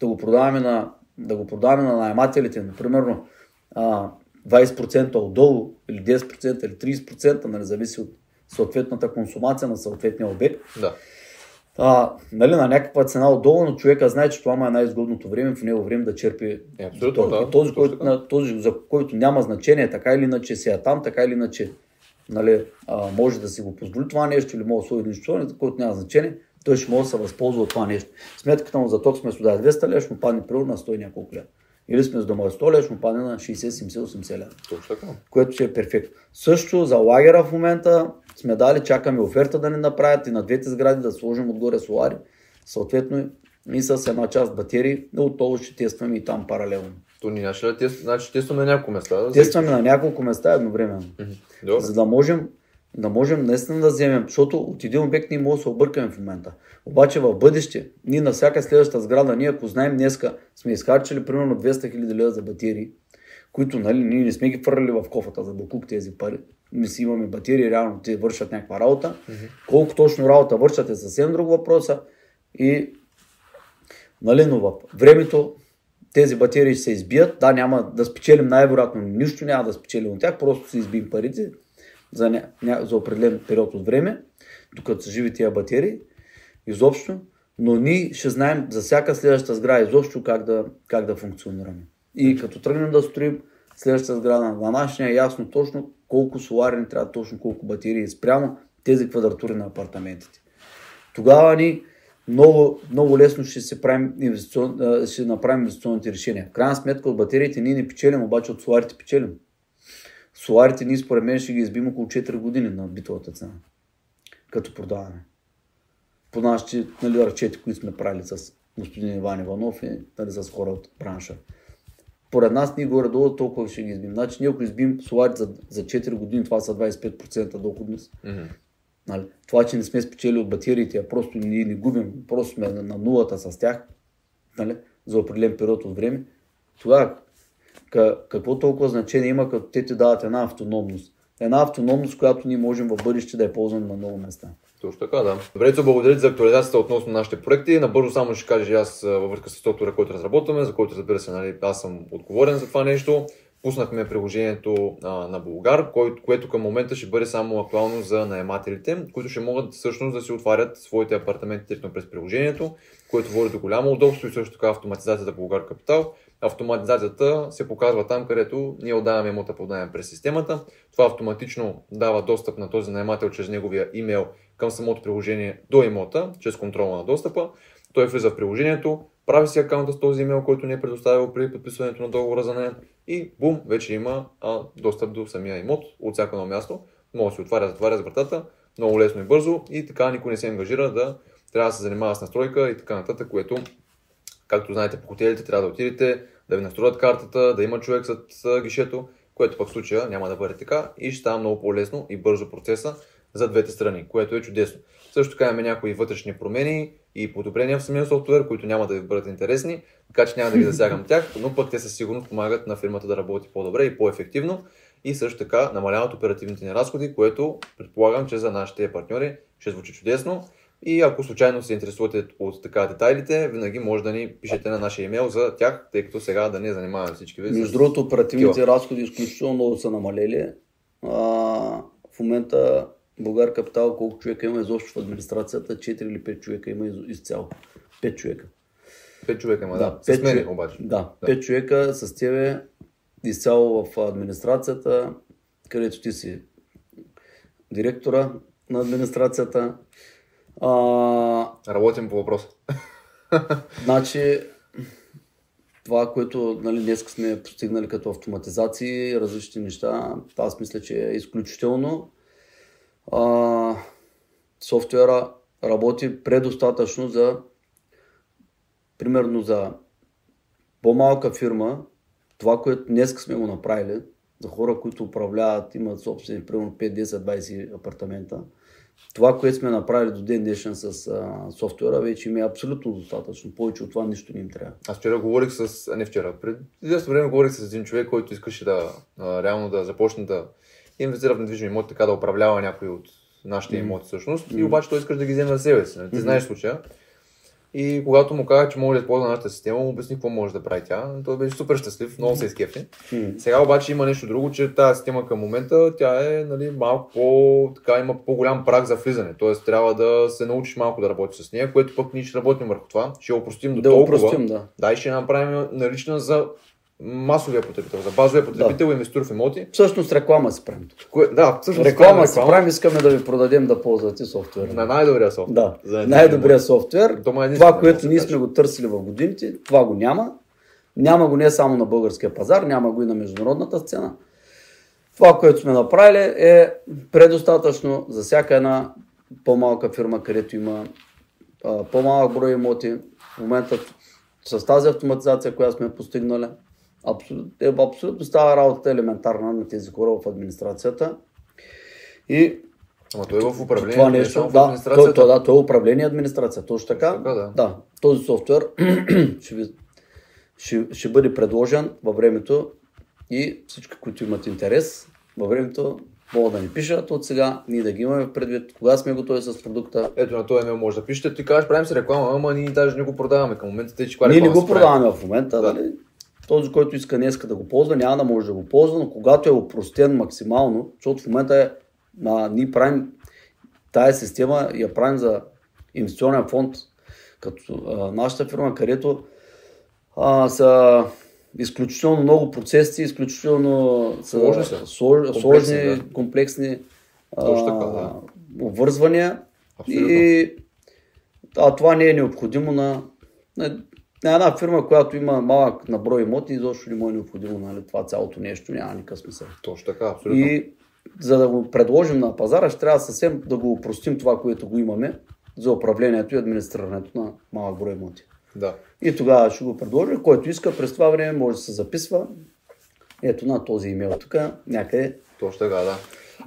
да го продаваме на, да го продаваме на наемателите, например, а, 20% отдолу или 10% или 30%, нали, зависи от съответната консумация на съответния обект. Да. А, нали, на някаква цена отдолу, но човека знае, че това му е най-изгодното време, в него време да черпи Е, абсолютно, да. Този, който, на, този, за който няма значение, така или иначе си е там, така или иначе нали, а, може да си го позволи това нещо или може да сложи за който няма значение, той ще може да се възползва от това нещо. Сметката му за ток сме да 200 лева, ще му падне примерно на 100 и няколко лева. Или сме с дома 100 лева, ще му падне на 60, 70, 80 лева Точно така. което ще е перфектно. Също за лагера в момента сме дали, чакаме оферта да ни направят и на двете сгради да сложим отгоре солари. Съответно и с една част батерии, но отново ще тестваме и там паралелно. То ни да тест... значи тестваме на няколко места. Да Тестваме на няколко места едновременно. Добре. за да можем да можем наистина да вземем, защото от един обект ние може да се объркаме в момента. Обаче в бъдеще, ние на всяка следваща сграда, ние ако знаем днеска, сме изхарчили примерно 200 000 лева за батерии, които нали, ние не сме ги фърли в кофата за буклук тези пари. Ми си имаме батерии, реално те вършат някаква работа. Колко точно работа вършат е съвсем друг въпрос. И нали, но в времето тези батерии ще се избият. Да, няма да спечелим най-вероятно нищо, няма да спечелим от тях, просто се избием парите за, ня, ня, за определен период от време. докато са живи тия батерии, изобщо, но ние ще знаем за всяка следваща сграда изобщо как да, как да функционираме. И като тръгнем да строим следващата сграда на нашия е ясно точно колко солари трябва, точно колко батерии спрямо тези квадратури на апартаментите. Тогава ни много, много лесно ще, се правим инвестицион, ще направим инвестиционните решения. В крайна сметка от батериите ние не печелим, обаче от соларите печелим. Соларите ние според мен ще ги избим около 4 години на битовата цена, като продаваме. По нашите нали, разчети, които сме правили с господин Иван Иванов и нали, с хора от бранша. Поред нас ние горе-долу толкова ще ги избим. Значи ние ако избим соларите за, за 4 години, това са 25% доходност. Mm-hmm. Нали? Това, че не сме спечели от батериите, а просто ние не губим, просто сме на, на нулата с тях нали? за определен период от време, тогава какво толкова значение има, като те ти дават една автономност? Една автономност, която ние можем в бъдеще да я ползваме на много места. Точно така, да. Добре, благодаря за актуализацията относно нашите проекти. Набързо само ще кажа аз във връзка с софтуера, който разработваме, за който разбира се, нали, аз съм отговорен за това нещо. Пуснахме приложението а, на Българ, кое, което към момента ще бъде само актуално за наемателите, които ще могат всъщност да си отварят своите апартаменти директно през приложението, което води до голямо удобство и също така автоматизацията Българ Капитал. Автоматизацията се показва там, където ние отдаваме имота под найем през системата. Това автоматично дава достъп на този наемател чрез неговия имейл към самото приложение до имота, чрез контрола на достъпа. Той влиза в приложението, прави си акаунта с този имейл, който ни е предоставил при подписването на договора за нея и бум, вече има а, достъп до самия имот от всяко едно място. Може да се отваря, затваря с вратата, много лесно и бързо и така никой не се ангажира да трябва да се занимава с настройка и така нататък, което, както знаете, по хотелите трябва да отидете, да ви настроят картата, да има човек с гишето, което пък в случая няма да бъде така и ще става много по-лесно и бързо процеса за двете страни, което е чудесно. Също така имаме някои вътрешни промени и подобрения в самия софтуер, които няма да ви бъдат интересни, така че няма да ги засягам тях, но пък те със сигурност помагат на фирмата да работи по-добре и по-ефективно и също така намаляват оперативните ни разходи, което предполагам, че за нашите партньори ще звучи чудесно. И ако случайно се интересувате от така детайлите, винаги може да ни пишете на нашия имейл за тях, тъй като сега да не занимаваме всички ви. Между другото, оперативните разходи изключително много са намалели. А, в момента Българ Капитал, колко човека има изобщо в администрацията? 4 или 5 човека има изцяло. 5 човека. 5 човека има, да. да. С мен обаче. Да, да, 5 човека с тебе изцяло в администрацията, където ти си директора на администрацията. А... Работим по въпроса. значи, това, което нали, днес сме постигнали като автоматизации, различни неща, аз мисля, че е изключително а, софтуера работи предостатъчно за примерно за по-малка фирма, това, което днес сме го направили, за хора, които управляват, имат собствени, примерно 5, 10, 20 апартамента, това, което сме направили до ден днешен с а, софтуера, вече ми е абсолютно достатъчно. Повече от това нищо не им трябва. Аз вчера говорих с, а не вчера, пред известно време говорих с един човек, който искаше да а, реално да започне да инвестира в недвижими имоти, така да управлява някои от нашите имоти всъщност. И обаче той искаш да ги вземе за себе си. Нали? Ти mm-hmm. знаеш случая. И когато му казах, че може да използва нашата система, му обясних какво може да прави тя. Той беше супер щастлив, много се изкефи. Сега обаче има нещо друго, че тази система към момента тя е нали, малко по, така, има по-голям праг за влизане. Тоест трябва да се научиш малко да работиш с нея, което пък ние ще работим върху това. Ще я опростим до да толкова. Упростим, да. да, и ще направим налична за масовия потребител, за базовия потребител, да. инвестор в имоти. Всъщност реклама си правим. Кое, да, всъщност реклама си правим, искаме да ви продадем да ползвате софтуер. На най-добрия софтуер. Да, за най-добрия софтуер. Е това, което ние сме го търсили в годините, това го няма. Няма го не само на българския пазар, няма го и на международната сцена. Това, което сме направили е предостатъчно за всяка една по-малка фирма, където има а, по-малък брой имоти. В момента с тази автоматизация, която сме постигнали, Абсолютно, е, абсолютно става работата елементарна на тези хора в администрацията. И Ама той е в управление. Това нещо, да, администрацията. Той, да, той е управление администрация. Точно така. Така да. да. Този софтуер ще, ви, ще, ще бъде предложен във времето и всички, които имат интерес, във времето могат да ни пишат от сега, ние да ги имаме предвид, кога сме готови с продукта. Ето на този имейл може да пишете, ти кажеш, правим си реклама, ама ние даже не го продаваме към момента. Те, че ние не го продаваме в момента, да. дали? Този, който иска днеска да го ползва, няма да може да го ползва, но когато е опростен максимално, защото в момента е, а, ние правим тая система я правим за инвестиционен фонд, като а, нашата фирма, където а, са изключително много процеси, изключително са Сложни са. слож- Комплексни, сложни, да. комплексни Точно така, да. обвързвания. Абсолютно. И а, това не е необходимо на, на, на една фирма, която има малък наброй имоти, изобщо не му е необходимо нали, това цялото нещо, няма никакъв смисъл. Точно така, абсолютно. И за да го предложим на пазара, ще трябва съвсем да го упростим това, което го имаме за управлението и администрирането на малък брой имоти. Да. И тогава ще го предложа, който иска през това време може да се записва. Ето на този имейл тук, някъде. Точно така, да.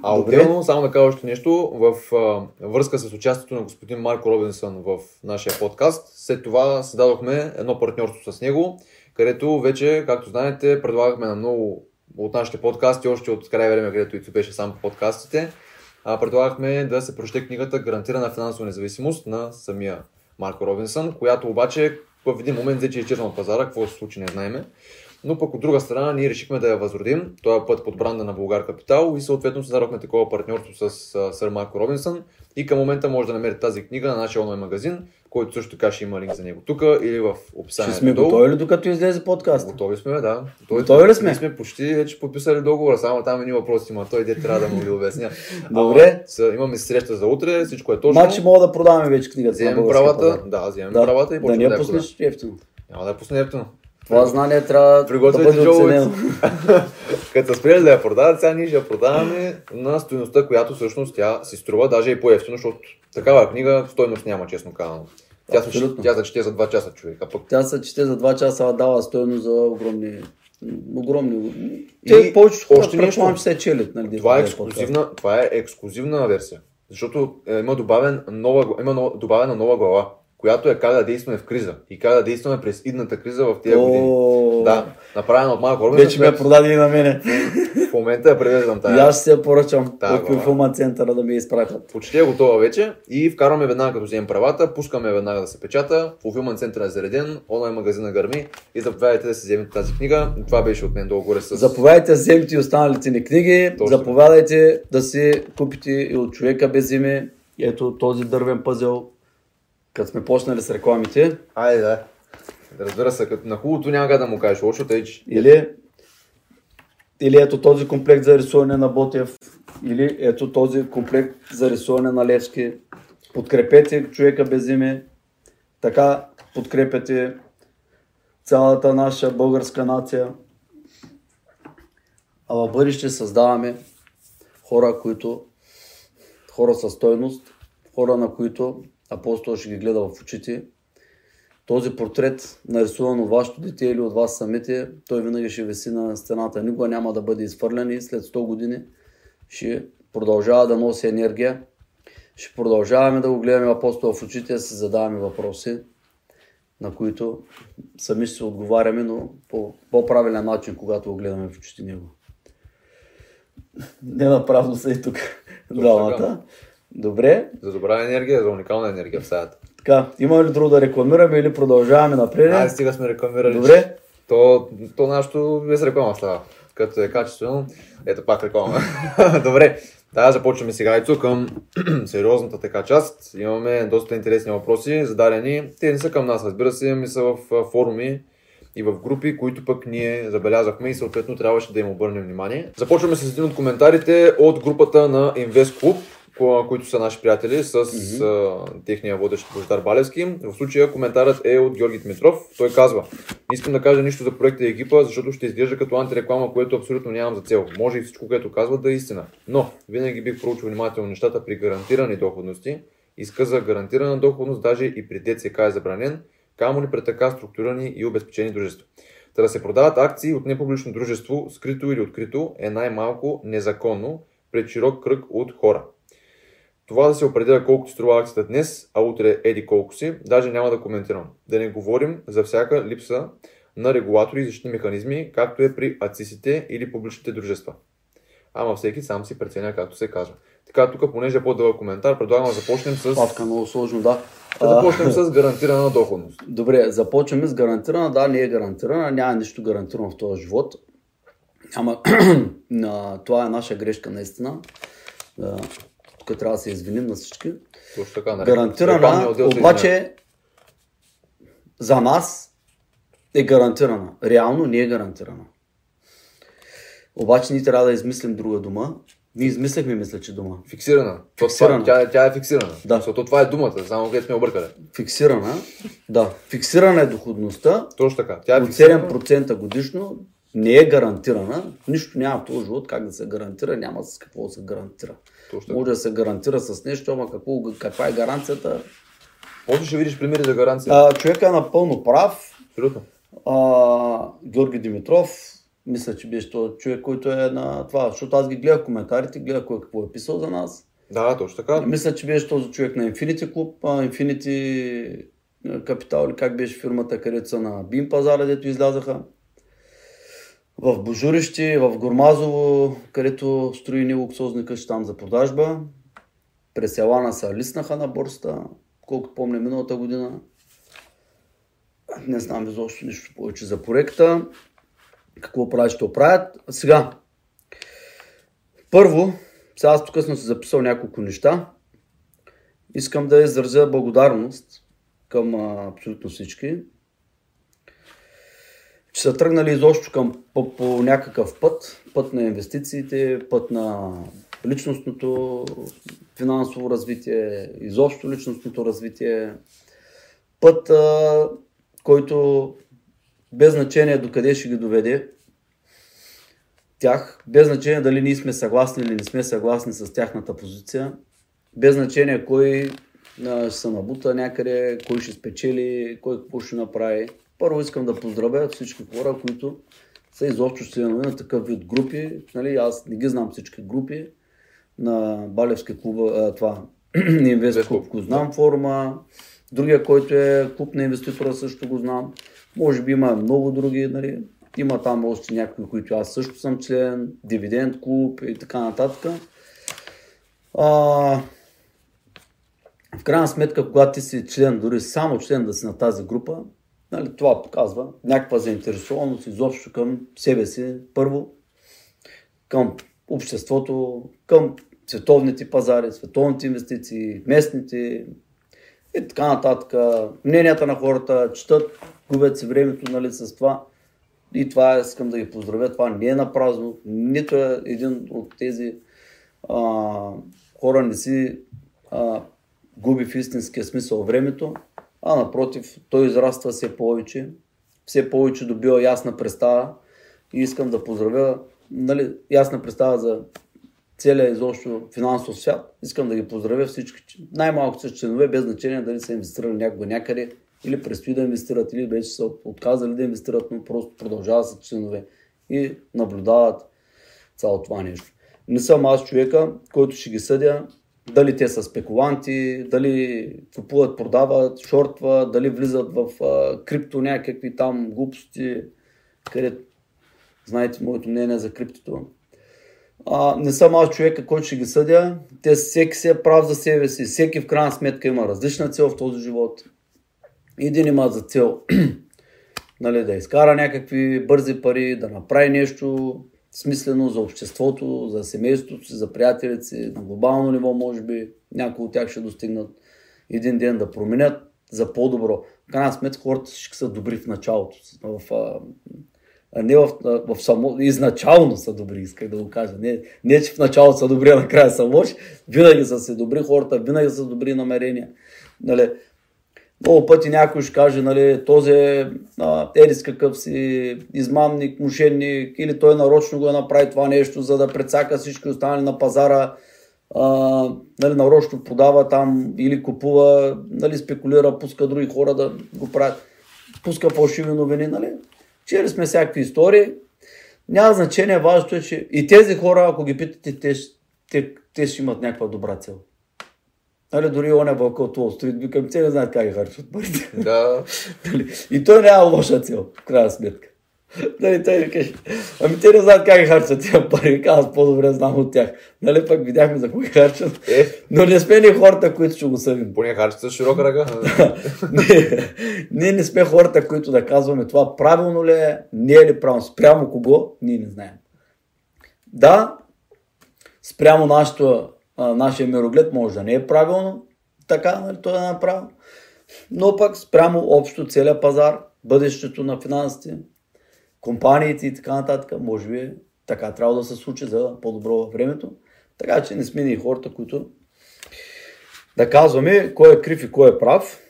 А Добре. отделно, само да кажа още нещо, в а, връзка с участието на господин Марко Робинсън в нашия подкаст, след това създадохме едно партньорство с него, където вече, както знаете, предлагахме на много от нашите подкасти, още от край време, където и беше сам по подкастите, а, предлагахме да се прочете книгата Гарантирана финансова независимост на самия Марко Робинсън, която обаче в един момент вече е изчезна от пазара, какво се случи не знаеме. Но пък от друга страна ние решихме да я възродим, този път под бранда на Българ Капитал и съответно създадохме такова партньорство с сър Марко Робинсън и към момента може да намерите тази книга на нашия онлайн магазин, който също така ще има линк за него тук или в Ще описанието. сме долу. готови ли докато излезе подкаст? Готови сме, да. Готови, Готови ли сме? Ние сме почти вече подписали договора, само там едни въпроси има. Той де трябва да му ги обясня. Добре. Ама, имаме среща за утре, всичко е точно. Значи мога да продаваме вече книгата Вземем правата, да, вземем Да, правата и да почваме я да я пуснеш ефтино. Няма да я пусне ефтино. Това знание трябва да Приготвяйте бъде оценено. Като спрели да я продават, сега ние ще я продаваме на стоеността, която всъщност тя си струва, даже и по-ефтино, защото такава книга стойност няма, честно казано. Тя, се, тя се чете за 2 часа човек, а пък Тя се чете за 2 часа, а дава стоеност за огромни... Огромни... И Те повечето хора още нещо. че се челят. Нали, това е, ексклюзивна, това е ексклюзивна версия. Защото е, има, добавен нова, има нова, добавена нова глава, която е как да действаме в криза и как да действаме през идната криза в тези години. Да, направена от Марко Робинсън. Вече ме продаде и на мене. В момента я привеждам И тая. аз ще я поръчам от филма центъра да ми изпратят. Почти е готова вече и вкарваме веднага като вземем правата, пускаме веднага да се печата, фулфилман център е зареден, онлайн магазина гърми и заповядайте да си вземете тази книга. Това беше от мен долу-горе с... Заповядайте да вземете и останалите ни книги. Точно. Заповядайте да си купите и от човека без име. Ето този дървен пъзел. Като сме почнали с рекламите. Айде, да. Разбира се, като на хубавото няма да му кажеш лошо, тъй че... Или, или ето този комплект за рисуване на Ботев. Или ето този комплект за рисуване на Левски. Подкрепете човека без име. Така подкрепяте цялата наша българска нация. А в бъдеще създаваме хора, които хора със стойност, хора на които апостол ще ги гледа в очите. Този портрет, нарисуван от вашето дете или от вас самите, той винаги ще виси на стената. Никога няма да бъде изхвърлен и след 100 години ще продължава да носи енергия. Ще продължаваме да го гледаме апостола в очите, да си задаваме въпроси, на които сами ще се отговаряме, но по по-правилен начин, когато го гледаме в очите него. Не направо са и тук двамата. Добре, За добра енергия, за уникална енергия в стаята. така, има ли друго да рекламираме или продължаваме напред? Айде, стига сме рекламирали. Добре, То, то нашето без реклама става. Като е качествено, ето пак реклама. Добре, да, започваме сега и тук към сериозната така част. Имаме доста интересни въпроси, зададени. Те не са към нас, разбира се, ми са в форуми и в групи, които пък ние забелязахме и съответно трябваше да им обърнем внимание. Започваме с един от коментарите от групата на Invest Club, които са наши приятели с а, техния водещ Бождар Балевски. В случая коментарът е от Георги Дмитров. Той казва, не искам да кажа нищо за проекта и екипа, защото ще изглежда като антиреклама, което абсолютно нямам за цел. Може и всичко, което казват да е истина. Но винаги бих проучил внимателно нещата при гарантирани доходности. Иска за гарантирана доходност даже и при ДЦК е забранен, камо ли при така структурирани и обезпечени дружества. Та да се продават акции от непублично дружество, скрито или открито, е най-малко незаконно пред широк кръг от хора. Това да се определя колко ти струва акцията днес, а утре еди колко си, даже няма да коментирам. Да не говорим за всяка липса на регулатори и защитни механизми, както е при ацисите или публичните дружества. Ама всеки сам си преценя както се казва. Така, тук, понеже е по-дълъг коментар, предлагам да започнем с, павка много сложно, да. да започнем с гарантирана доходност. Добре, започваме с гарантирана. Да, не е гарантирана, няма нищо гарантирано в този живот. Ама, това е наша грешка наистина. Да, тук трябва да се извиним на всички. Точно така, нали? Гарантирана, обаче за нас е гарантирана. Реално не е гарантирана. Обаче ние трябва да измислим друга дума. Ние измислихме, мисля, че дума. Фиксирана. Фиксирана. Тя, тя е фиксирана. Да. Защото това е думата, само където сме объркали. Фиксирана. Да. Фиксирана е доходността Точно така. Тя е от фиксирана. 7% годишно. Не е гарантирана. Нищо няма в този живот как да се гарантира. Няма с какво да се гарантира. Може да се гарантира с нещо, ама какво, каква е гаранцията? После ще видиш примери за гаранция. А, човека е напълно прав. Абсолютно. а, Георги Димитров, мисля, че беше този човек, който е на това, защото аз ги гледах коментарите, гледах кой какво е писал за нас. Да, точно така. Мисля, че беше този човек на Infinity Club, Infinity Capital или как беше фирмата, където са на Бим пазара, дето излязаха. В Божурище, в Гормазово, където строи ни луксозни къщи там за продажба. През Елана са лиснаха на борста, колкото помня миналата година. Не знам изобщо нищо повече за проекта. Какво правят, ще оправят. Сега, първо, сега аз тук съм си записал няколко неща. Искам да изразя благодарност към абсолютно всички, че са тръгнали изобщо към, по, по някакъв път, път на инвестициите, път на личностното финансово развитие, изобщо личностното развитие, път, а, който без значение докъде ще ги доведе тях, без значение дали ние сме съгласни или не сме съгласни с тяхната позиция, без значение кой ще се набута някъде, кой ще спечели, кой какво ще направи. Първо искам да поздравя всички хора, които са изобщо членове на такъв вид групи. Нали, аз не ги знам всички групи на Балевски клуба, а, това Инвест клуб го знам форума, другия, който е клуб на инвеститора също го знам. Може би има много други, нали. Има там още някои, които аз също съм член, дивиденд клуб и така нататък. А, в крайна сметка, когато ти си член, дори само член да си на тази група, нали, това показва някаква заинтересованост изобщо към себе си, първо, към обществото, към световните пазари, световните инвестиции, местните и така нататък. Мненията на хората четат, губят си времето нали, с това. И това искам да ги поздравя. Това не е на празно. Нито е един от тези а, хора не си а, губи в истинския смисъл времето, а напротив, той израства все повече, все повече добива ясна представа и искам да поздравя нали, ясна представа за целия изобщо финансов свят. Искам да ги поздравя всички, най-малко са членове, без значение дали са инвестирали някога някъде или предстои да инвестират, или вече са отказали да инвестират, но просто продължават са членове и наблюдават цялото това нещо. Не съм аз човека, който ще ги съдя дали те са спекуланти, дали купуват, продават, шортват, дали влизат в а, крипто някакви там глупости, където знаете моето мнение за криптото. А, не съм аз човека, който ще ги съдя. Те всеки се е прав за себе си. Всеки в крайна сметка има различна цел в този живот. Един има за цел нали, да изкара някакви бързи пари, да направи нещо смислено за обществото, за семейството си, за приятелите си, на глобално ниво, може би някои от тях ще достигнат един ден да променят за по-добро. В крайна сметка хората всички са добри в началото. В, а, не в, в само, изначално са добри, исках да го кажа. Не, не че в началото са добри, а накрая са лоши. Винаги са си добри хората, винаги са добри намерения. Нали, много пъти някой ще каже, нали, този е ерис какъв си, измамник, мошенник, или той нарочно го е направи това нещо, за да прецака всички останали на пазара, а, нали, нарочно продава там или купува, нали, спекулира, пуска други хора да го правят, пуска фалшиви новини, нали. Чели сме всякакви истории. Няма значение, важното е, че и тези хора, ако ги питате, те, те, те ще имат някаква добра цел. Нали, дори он е вълка от Уолл Стрит, викам, те не знаят как ги харчат парите. Да. Нали, и той няма лоша цел, в крайна сметка. Нали, той каже, ами те не знаят как ги харчат тия пари, аз по-добре знам от тях. Нали, пък видяхме за какво ги харчат. Е, Но не сме ни хората, които ще го съдим. поне харчат с широка ръка. ние, ние не сме хората, които да казваме това правилно ли е, не е ли правилно, спрямо кого, ние не знаем. Да, спрямо нашето нашия мироглед може да не е правилно, така нали, той е направил. Но пък спрямо общо целият пазар, бъдещето на финансите, компаниите и така нататък, може би така трябва да се случи за по-добро във времето. Така че не сме ни хората, които да казваме кой е крив и кой е прав.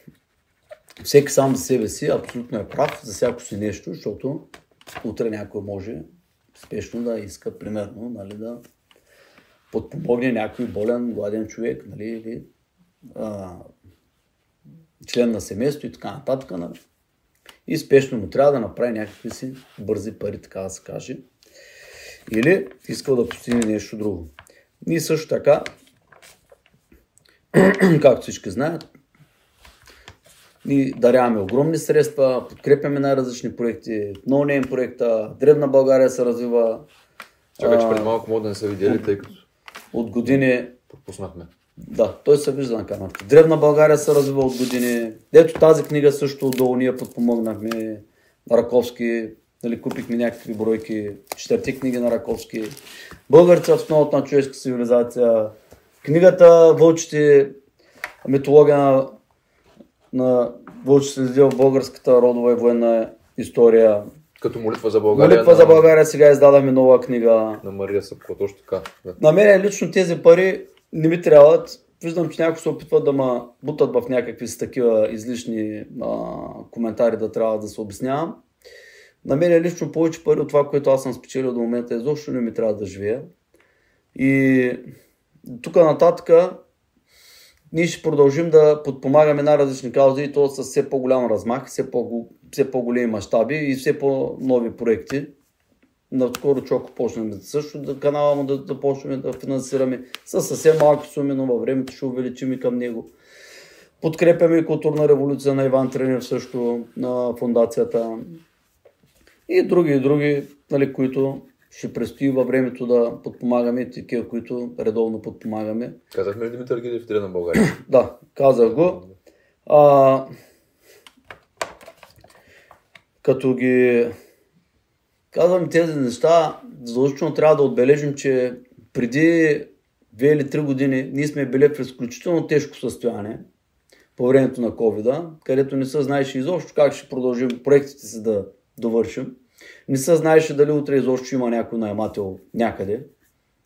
Всеки сам за себе си абсолютно е прав за всяко си нещо, защото утре някой може спешно да иска, примерно, нали, да подпомогне някой болен, гладен човек, нали, или а, член на семейство и така нататък. Нали. И спешно му трябва да направи някакви си бързи пари, така да се каже. Или искал да постигне нещо друго. Ние също така, както всички знаят, ние даряваме огромни средства, подкрепяме най-различни проекти, No проекта, Древна България се развива. Чакай, че преди малко мога да не са видели, тъй като от години. Пропуснахме. Да, той се вижда на камерата. Древна България се развива от години. Ето тази книга също отдолу ние подпомогнахме. Раковски, нали, купихме някакви бройки, четирти книги на Раковски. Българите в основата на човешка цивилизация. Книгата Вълчите, митология на, на Вълчите в българската родова и военна история. Като молитва за България. Молитва на... за България сега издадаме нова книга. На Мария Съпко, точно така. Да. На мен лично тези пари не ми трябват. Виждам, че някои се опитват да ме бутат в някакви с такива излишни а, коментари да трябва да се обяснявам. На мен лично повече пари от това, което аз съм спечелил до момента, изобщо не ми трябва да живея. И тук нататък ние ще продължим да подпомагаме на различни каузи и то с все по-голям размах, все, по- все по-големи мащаби и все по-нови проекти. Наскоро Чоко почнем също да канала му да, да почнем да финансираме с съвсем малки суми, но във времето ще увеличим и към него. Подкрепяме културна революция на Иван Тренев също, на фундацията. И други, и други, нали, които ще предстои във времето да подпомагаме такива, които редовно подпомагаме. Казахме ли Димитър Гидев на България? да, казах го. А, като ги казвам тези неща, задължително трябва да отбележим, че преди две или три години ние сме били в изключително тежко състояние по времето на covid където не се знаеше изобщо как ще продължим проектите си да довършим. Не се знаеше дали утре изобщо има някой наемател някъде.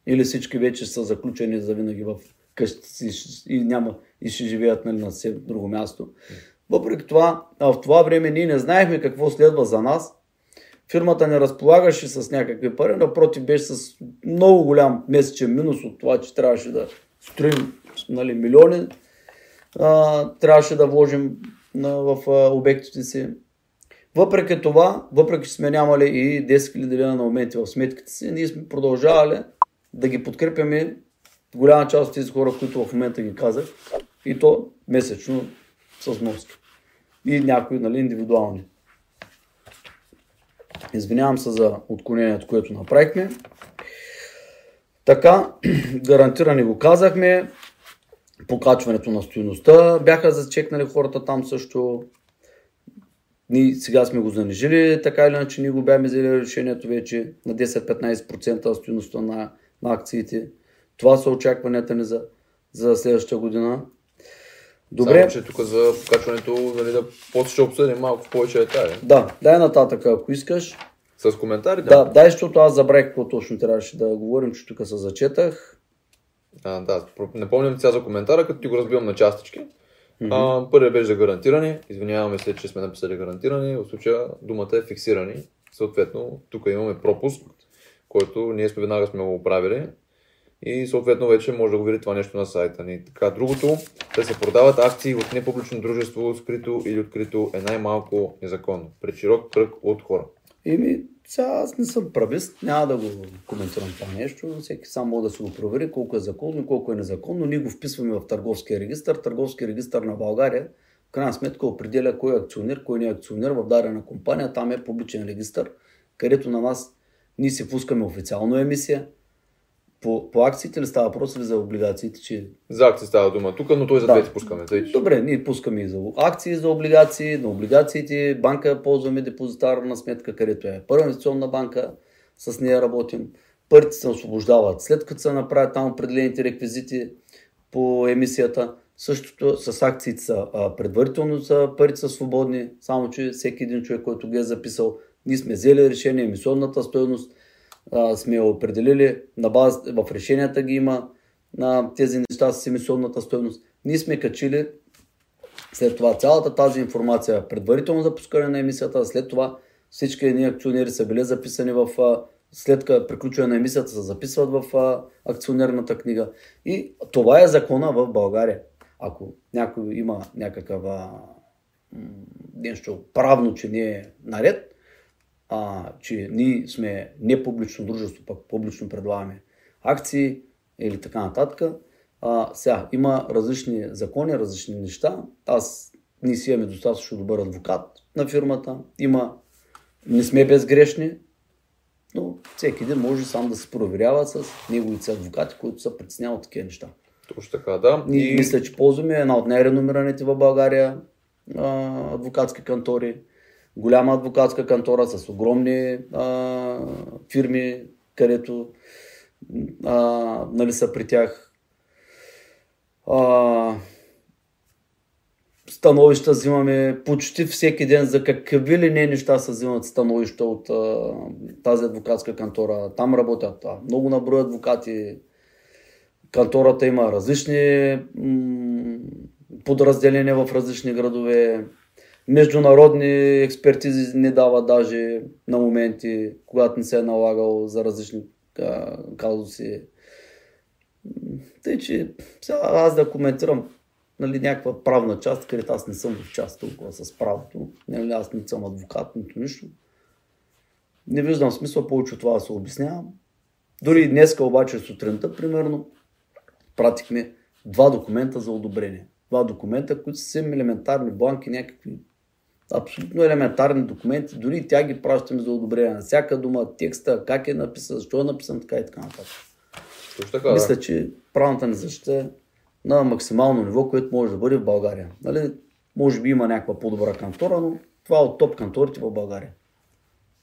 Или всички вече са заключени за винаги в къщите си и, няма, и ще живеят нали, на все друго място. Въпреки това, в това време ние не знаехме какво следва за нас. Фирмата не разполагаше с някакви пари, напротив беше с много голям месечен минус от това, че трябваше да строим нали, милиони. А, трябваше да вложим на, в а, обектите си. Въпреки това, въпреки че сме нямали и 10 000 лена на моменти в сметките си, ние сме продължавали да ги подкрепяме голяма част от тези хора, които в момента ги казах, и то месечно с вноски. И някои нали, индивидуални. Извинявам се за отклонението, което направихме. Така, гарантирани го казахме. Покачването на стоеността бяха зачекнали хората там също. Ние сега сме го занижили, така или иначе ние го бяхме взели решението вече на 10-15% стоеността на, на акциите. Това са очакванията ни за, за следващата година. Добре. Само, че тук за покачването, нали, да после ще обсъдим малко повече детайли. Да, дай нататък, ако искаш. С коментари? Да, дай, защото аз забравих какво точно трябваше да говорим, че тук се зачетах. А, да, не помням сега за коментара, като ти го разбивам на частички. Mm-hmm. първият беше за гарантирани. Извиняваме се, че сме написали гарантирани. В случая думата е фиксирани. Съответно, тук имаме пропуск, който ние сме веднага сме го оправили и съответно вече може да го види това нещо на сайта ни. Така, другото, да се продават акции в непублично дружество, скрито или открито е най-малко незаконно, пред широк кръг от хора. Еми, сега аз не съм правист, няма да го коментирам това нещо. Всеки сам може да се го провери колко е законно и колко е незаконно. Ние го вписваме в търговския регистр. Търговския регистр на България в крайна сметка определя кой е акционер, кой не е акционер в дадена компания. Там е публичен регистр, където на нас ние си пускаме официално емисия, по, по акциите ли става въпрос или за облигациите? Че... За акции става дума тук, но той за да. двете пускаме. Тъй, че... Добре, ние пускаме и за акции, за облигации. На облигациите банка ползваме депозитарна сметка, където е първа инвестиционна банка, с нея работим. парите се освобождават след като се направят там определените реквизити по емисията. Същото с акциите са предварително са, парите са свободни, само че всеки един човек, който ги е записал, ние сме взели решение, емисионната стоеност сме определили, на база, в решенията ги има на тези неща с емисионната стоеност. Ние сме качили след това цялата тази информация, предварително запускане на емисията, след това всички едни акционери са били записани в след като приключване на емисията се записват в акционерната книга. И това е закона в България. Ако някой има някакъв нещо правно, че не е наред, а, че ние сме не публично дружество, пък публично предлагаме акции или така нататък, а, сега, има различни закони, различни неща. Аз ние си имаме достатъчно добър адвокат на фирмата. Има, не сме безгрешни, но всеки един може сам да се проверява с неговите адвокати, които са притесняват такива неща. Точно така, да. Ние и... мисля, че ползваме една от най-реномираните в България а, адвокатски кантори. Голяма адвокатска кантора с огромни а, фирми, където а, нали, са при тях а, становища взимаме почти всеки ден за какви ли не неща се взимат становища от а, тази адвокатска кантора. Там работят а, много наброй адвокати. Кантората има различни м- подразделения в различни градове. Международни експертизи не дава даже на моменти, когато не се е налагал за различни а, казуси. Тъй, че сега аз да коментирам нали, някаква правна част, където аз не съм в част толкова с правото. Нали, аз не съм адвокат, нито нищо. Не виждам смисъл повече от това да се обяснявам. Дори днеска обаче сутринта, примерно, пратихме два документа за одобрение. Два документа, които са съвсем елементарни бланки, някакви абсолютно елементарни документи, дори и тя ги пращаме за одобрение на всяка дума, текста, как е написан, защо е написан, така и така нататък. Точно така, Мисля, да. че правната ни защита е на максимално ниво, което може да бъде в България. Нали? Може би има някаква по-добра кантора, но това е от топ канторите в България.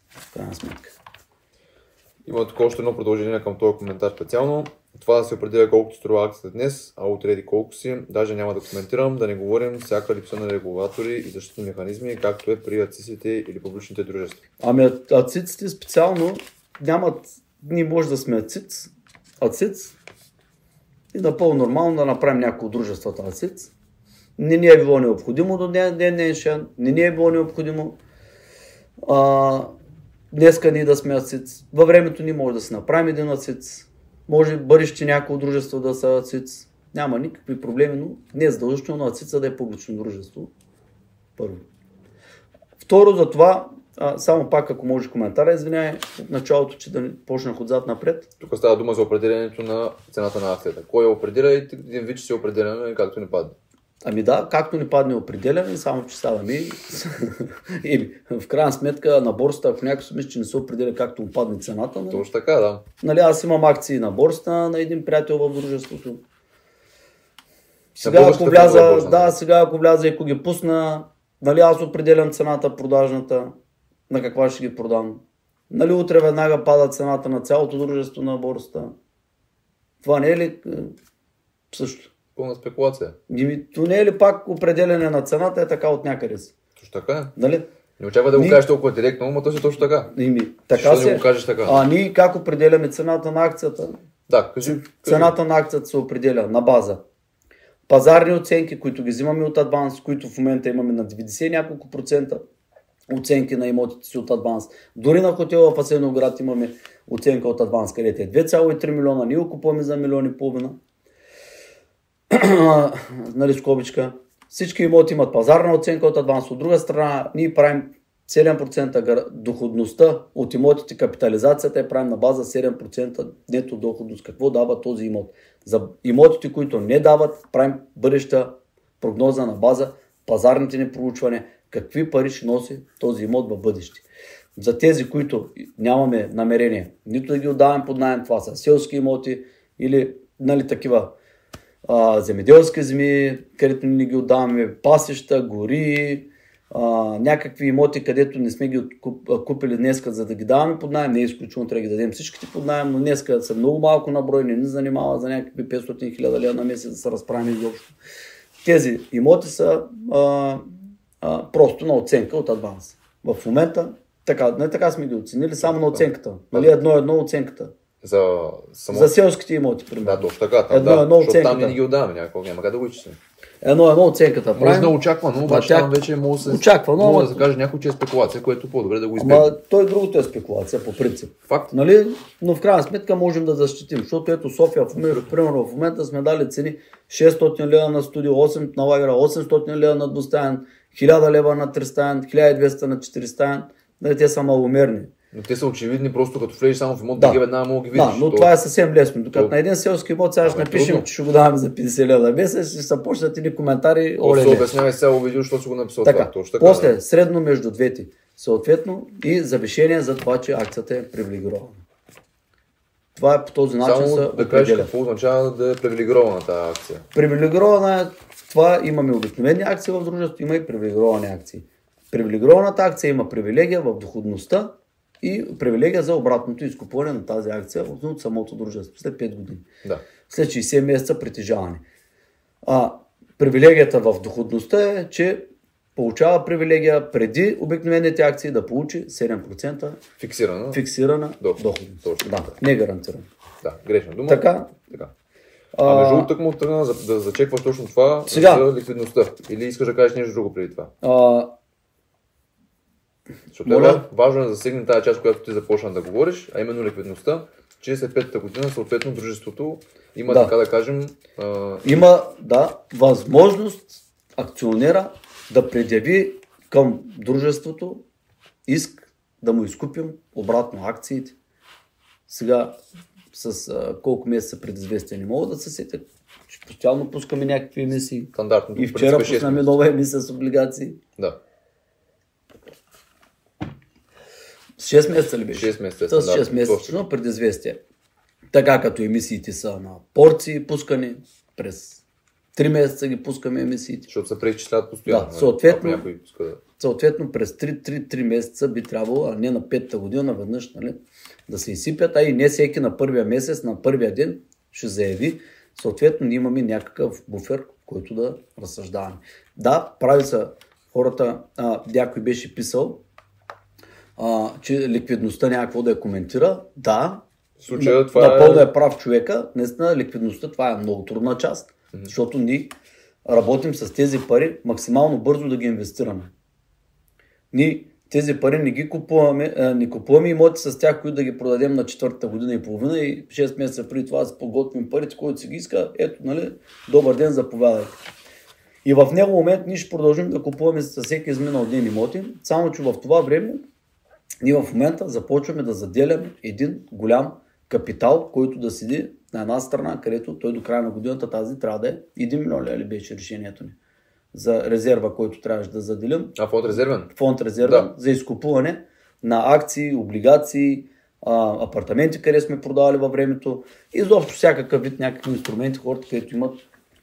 В крайна сметка. Има тук още едно продължение към този коментар специално. Това да се определя колкото струва акцията днес, а отреди колко си, даже няма да коментирам, да не говорим всяка липса на регулатори и защитни механизми, както е при ацисите или публичните дружества. Ами ациците специално нямат, ние може да сме ациц, ациц и напълно нормално да направим някои от дружествата ациц. Не ни е било необходимо до ден днешен, не ни е било необходимо а, днеска ние да сме ациц. Във времето ни може да се направим един ациц. Може бъдеще някои от дружества да са ациц. Няма никакви проблеми, но не е задължително ацица да е публично дружество. Първо. Второ, за това, а, само пак ако може коментара, извинявай, от началото, че да почнах отзад напред. Тук става дума за определението на цената на акцията. Кой я определя и един вид, че се определя както ни падне. Ами да, както ни падне определяме, само че ставаме и, и в крайна сметка на борста, ако някой си мисли, че не се определя както му падне цената, но, Точно така, да. нали, аз имам акции на борста на един приятел в дружеството. Сега ако вляза, борса, да, нали? сега ако вляза и ако ги пусна, нали аз определям цената продажната, на каква ще ги продам. Нали утре веднага пада цената на цялото дружество на борста. Това не е ли е, също? Пълна спекулация. Ими, то не е ли пак определене на цената е така от някъде си? Точно така е. Нали? Не очаква да го Ни- кажеш толкова директно, но то си точно така. Ими, така Защо се. не го кажеш така? А ние как определяме цената на акцията? Да, кажи. кажи. Цената на акцията се определя на база пазарни оценки, които ги взимаме от Адванс, които в момента имаме на 90 и няколко процента оценки на имотите си от Адванс. Дори на хотела в Асеновград имаме оценка от Адванс, където е 2,3 милиона, ние купуваме за милион и половина. нали, скобичка. Всички имоти имат пазарна оценка от Адванс. От друга страна, ние правим 7% гар- доходността от имотите, капитализацията е правим на база 7% нето доходност. Какво дава този имот? За имотите, които не дават, правим бъдеща прогноза на база пазарните ни проучвания, какви пари ще носи този имот в бъдеще. За тези, които нямаме намерение нито да ги отдаваме под найем, това са селски имоти или нали, такива а, земеделски земи, където ни ги отдаваме, пасища, гори, а, някакви имоти, където не сме ги купили днеска, за да ги даваме под найем, не е изключително, трябва да ги дадем всичките под найем, но днеска са много малко на брой, не ни занимава за някакви 500 хиляди лева на месец да се разправим изобщо. Тези имоти са а, а, просто на оценка от адванс. В момента така, не така сме ги оценили, само на оценката. Нали, едно-едно оценката. За, само... За селските имоти, примерно. Да, точно така. Там, Едно- да, едно защото там оценката. не ни ги отдаваме някакво, няма как да го изчислим. Едно-едно оценката. Може правим. да очаква, но обаче тя- там вече може да се, Очаквано, може да се каже някой, че е спекулация, което е по-добре да го избегне. Ама той другото е спекулация по принцип. Факт. Нали? Но в крайна сметка можем да защитим, защото ето София, в момента, примерно в момента сме дали цени 600 лева на студио, 8 на лагера, 800 лева на двустаен, 1000 лева на тристаен, 1200 на 400. Нали, те са маломерни. Но те са очевидни, просто като влезеш само в имот, да, Да. ги веднага мога ги видиш. Да, но То- това е съвсем лесно. Докато То- на един селски имот сега ще Абе, напишем, трудно. че ще го даваме за 50 лева месец, ще се почнат едни коментари. Оле, се обяснявай с цяло видео, защото си го написал Така, това. Точно така. после, да. средно между двете. Съответно и завишение за това, че акцията е привилегирована. Това е по този начин Само се да кажеш какво означава да е привилегирована тази акция. Привилегирована е това, имаме обикновени акции в дружеството, има и привилегировани акции. Привилегированата акция има привилегия в доходността и привилегия за обратното изкупуване на тази акция от от самото дружество след 5 години. Да. След 60 месеца притежаване. А привилегията в доходността е, че получава привилегия преди обикновените акции да получи 7% Фиксирана. фиксирана Доход. доходност. Точно Да, не гарантирана. Да, грешна дума. Така, така. А, А, между другото, тък му тръгна да зачекваш точно това Сега. за ликвидността. Или искаш да кажеш нещо друго преди това? а, Защото Моля? е важно да засегне тази част, която ти започна да говориш, а именно ликвидността. Че след петата година, съответно, дружеството има, Да. така да кажем, а, има да, възможност акционера да предяви към дружеството иск да му изкупим обратно акциите. Сега с а, колко месеца предизвестие не мога да се сетя. Ще постоянно пускаме някакви емисии. стандартното. И вчера е месеца. нова емисия с облигации. Да. С 6 месеца ли беше? 6 месеца С 6 стандартно, месечно предизвестие. Така като емисиите са на порции пускани, през 3 месеца ги пускаме емисиите. Защото се преизчисляват постоянно. Да, нали? съответно- някой да... Съответно през 3-3 месеца би трябвало, а не на петата година наведнъж, нали, да се изсипят, а и не всеки на първия месец, на първия ден ще заяви. Съответно, ние имаме някакъв буфер, който да разсъждаваме. Да, прави са хората, а, някой беше писал, а, че ликвидността някакво да я коментира. Да, В случая това напълно е... е прав човека. Наистина ликвидността това е много трудна част, защото ние работим с тези пари максимално бързо да ги инвестираме. Ние тези пари не ги купуваме, а, не купуваме имоти с тях, които да ги продадем на четвъртата година и половина и 6 месеца преди това да подготвим парите, които си ги иска. Ето, нали, добър ден, заповядайте. И в него момент ние ще продължим да купуваме с всеки изминал ден имоти, само че в това време ние в момента започваме да заделяме един голям капитал, който да седи на една страна, където той до края на годината тази трябва да е 1 милион ли беше решението ни за резерва, който трябваше да заделим. А фонд резервен? Фонд резерва Да. за изкупуване на акции, облигации, а, апартаменти, къде сме продавали във времето. И изобщо всякакъв вид някакви инструменти, хората, където имат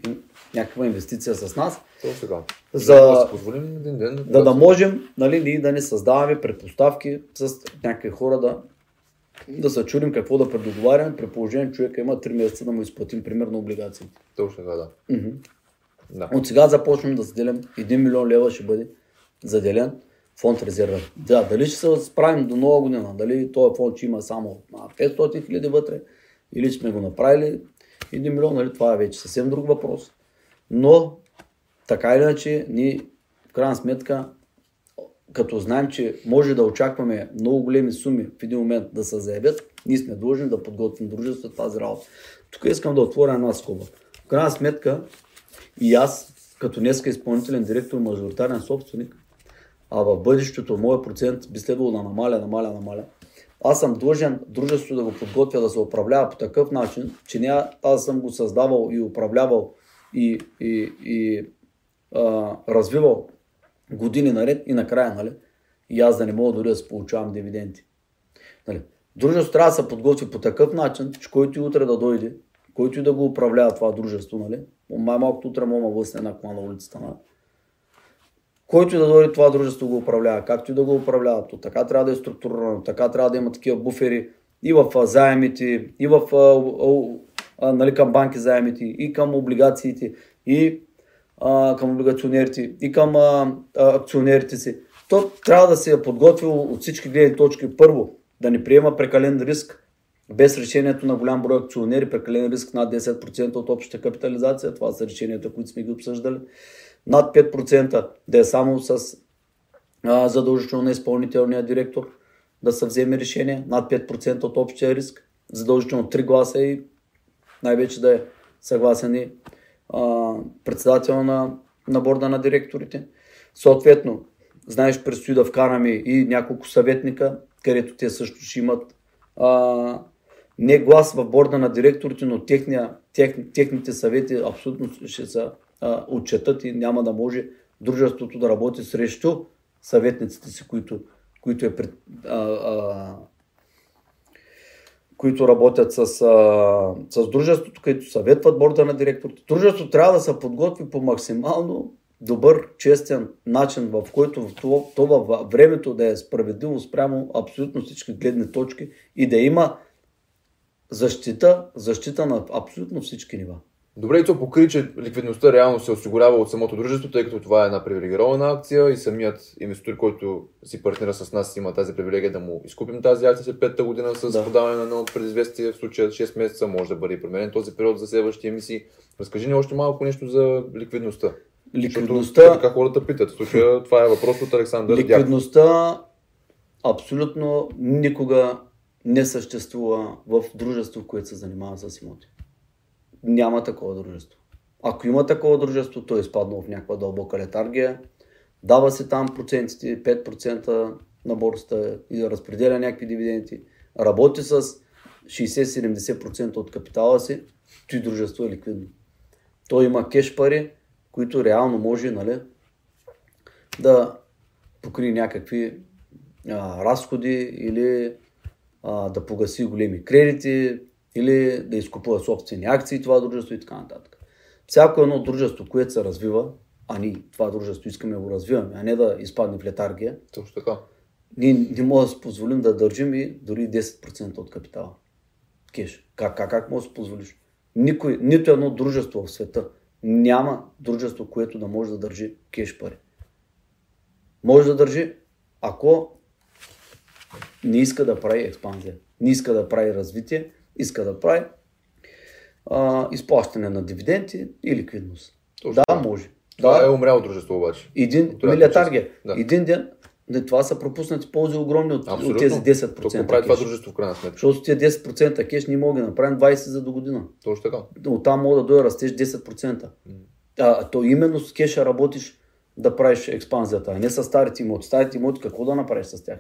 им- някаква инвестиция с нас. Така. За- да позволим един ден. Да, да можем нали, ние да не създаваме предпоставки с някакви хора да, да се чудим какво да предоговаряме, при положение, човека има 3 месеца да му изплатим примерно облигациите. Точно така, да. Да. От сега започваме да заделям 1 милион лева ще бъде заделен фонд резерва. Да, дали ще се справим до нова година, дали този фонд ще има само а, 500 хиляди вътре, или сме го направили 1 милион, нали, това е вече съвсем друг въпрос. Но, така или иначе, ние в крайна сметка, като знаем, че може да очакваме много големи суми в един момент да се заявят, ние сме длъжни да подготвим дружеството тази работа. Тук искам да отворя една скоба. В крайна сметка, и аз, като днеска изпълнителен директор, мажоритарен собственик, а в бъдещето моят процент би следвало да намаля, намаля, намаля. Аз съм длъжен дружеството да го подготвя да се управлява по такъв начин, че не аз съм го създавал и управлявал и, и, и а, развивал години наред и накрая, нали? И аз да не мога дори да се получавам дивиденти. Нали? Дружеството трябва да се подготви по такъв начин, че който и утре да дойде, който и да го управлява това дружество, нали? Май малкото утре мога да една кола на улицата. Нали? Който и да дойде това дружество го управлява, както и да го управлява, то така трябва да е структурирано, така трябва да има такива буфери и в а, заемите, и в а, а, нали, към банки заемите, и към облигациите, и а, към облигационерите, и към а, а, акционерите си. То трябва да се е подготвил от всички гледни точки. Първо, да не приема прекален риск, без решението на голям брой акционери, прекален риск над 10% от общата капитализация. Това са решенията, които сме ги обсъждали. Над 5% да е само с а, задължително на изпълнителния директор да се вземе решение. Над 5% от общия риск. Задължително 3 гласа и най-вече да е съгласен и председател на, на борда на директорите. Съответно, знаеш, предстои да вкараме и няколко съветника, където те също ще имат а, не глас в борда на директорите, но техния, тех, техните съвети абсолютно ще се отчетат и няма да може дружеството да работи срещу съветниците си, които, които, е пред, а, а, които работят с, а, с дружеството, които съветват борда на директорите. Дружеството трябва да се подготви по максимално добър, честен начин, в който това, това във времето да е справедливо спрямо абсолютно всички гледни точки и да има защита, защита на абсолютно всички нива. Добре, и то покри, че ликвидността реално се осигурява от самото дружество, тъй като това е една привилегирована акция и самият инвеститор, който си партнира с нас, има тази привилегия да му изкупим тази акция след петата година с да. подаване на едно предизвестие, в случая 6 месеца, може да бъде променен този период за следващи емисии. Разкажи ни още малко нещо за ликвидността. Ликвидността... Защото, така хората питат. В случая това е въпрос от Александър Ликвидността абсолютно никога не съществува в дружество, което се занимава с имоти. Няма такова дружество. Ако има такова дружество, то е изпаднало в някаква дълбока летаргия. Дава се там процентите, 5% на борста и разпределя някакви дивиденти. Работи с 60-70% от капитала си, той дружество е ликвидно. Той има кеш пари, които реално може нали, да покри някакви а, разходи или а, да погаси големи кредити или да изкупува собствени акции това дружество и така нататък. Всяко едно дружество, което се развива, а ние това дружество искаме да го развиваме, а не да изпадне в летаргия. Точно така. Ние не можем да си позволим да държим и дори 10% от капитала. Кеш. Как, как, как може да си позволиш? Никой, нито едно дружество в света няма дружество, което да може да държи кеш пари. Може да държи, ако не иска да прави експанзия, не иска да прави развитие, иска да прави а, изплащане на дивиденти и ликвидност. Точно. Да, може. Това да. е умряло дружество обаче. Един, милиатаргия. Да. Един ден, не, това са пропуснати ползи огромни от, от тези 10%. Точно прави това дружество в крайна сметка. Защото тези 10% кеш ние можем да направим 20 за до година. Точно така. Оттам мога да дойде растеж 10%. Mm. А, то именно с кеша работиш да правиш експанзията, а не с старите имоти. Старите имоти какво да направиш с тях?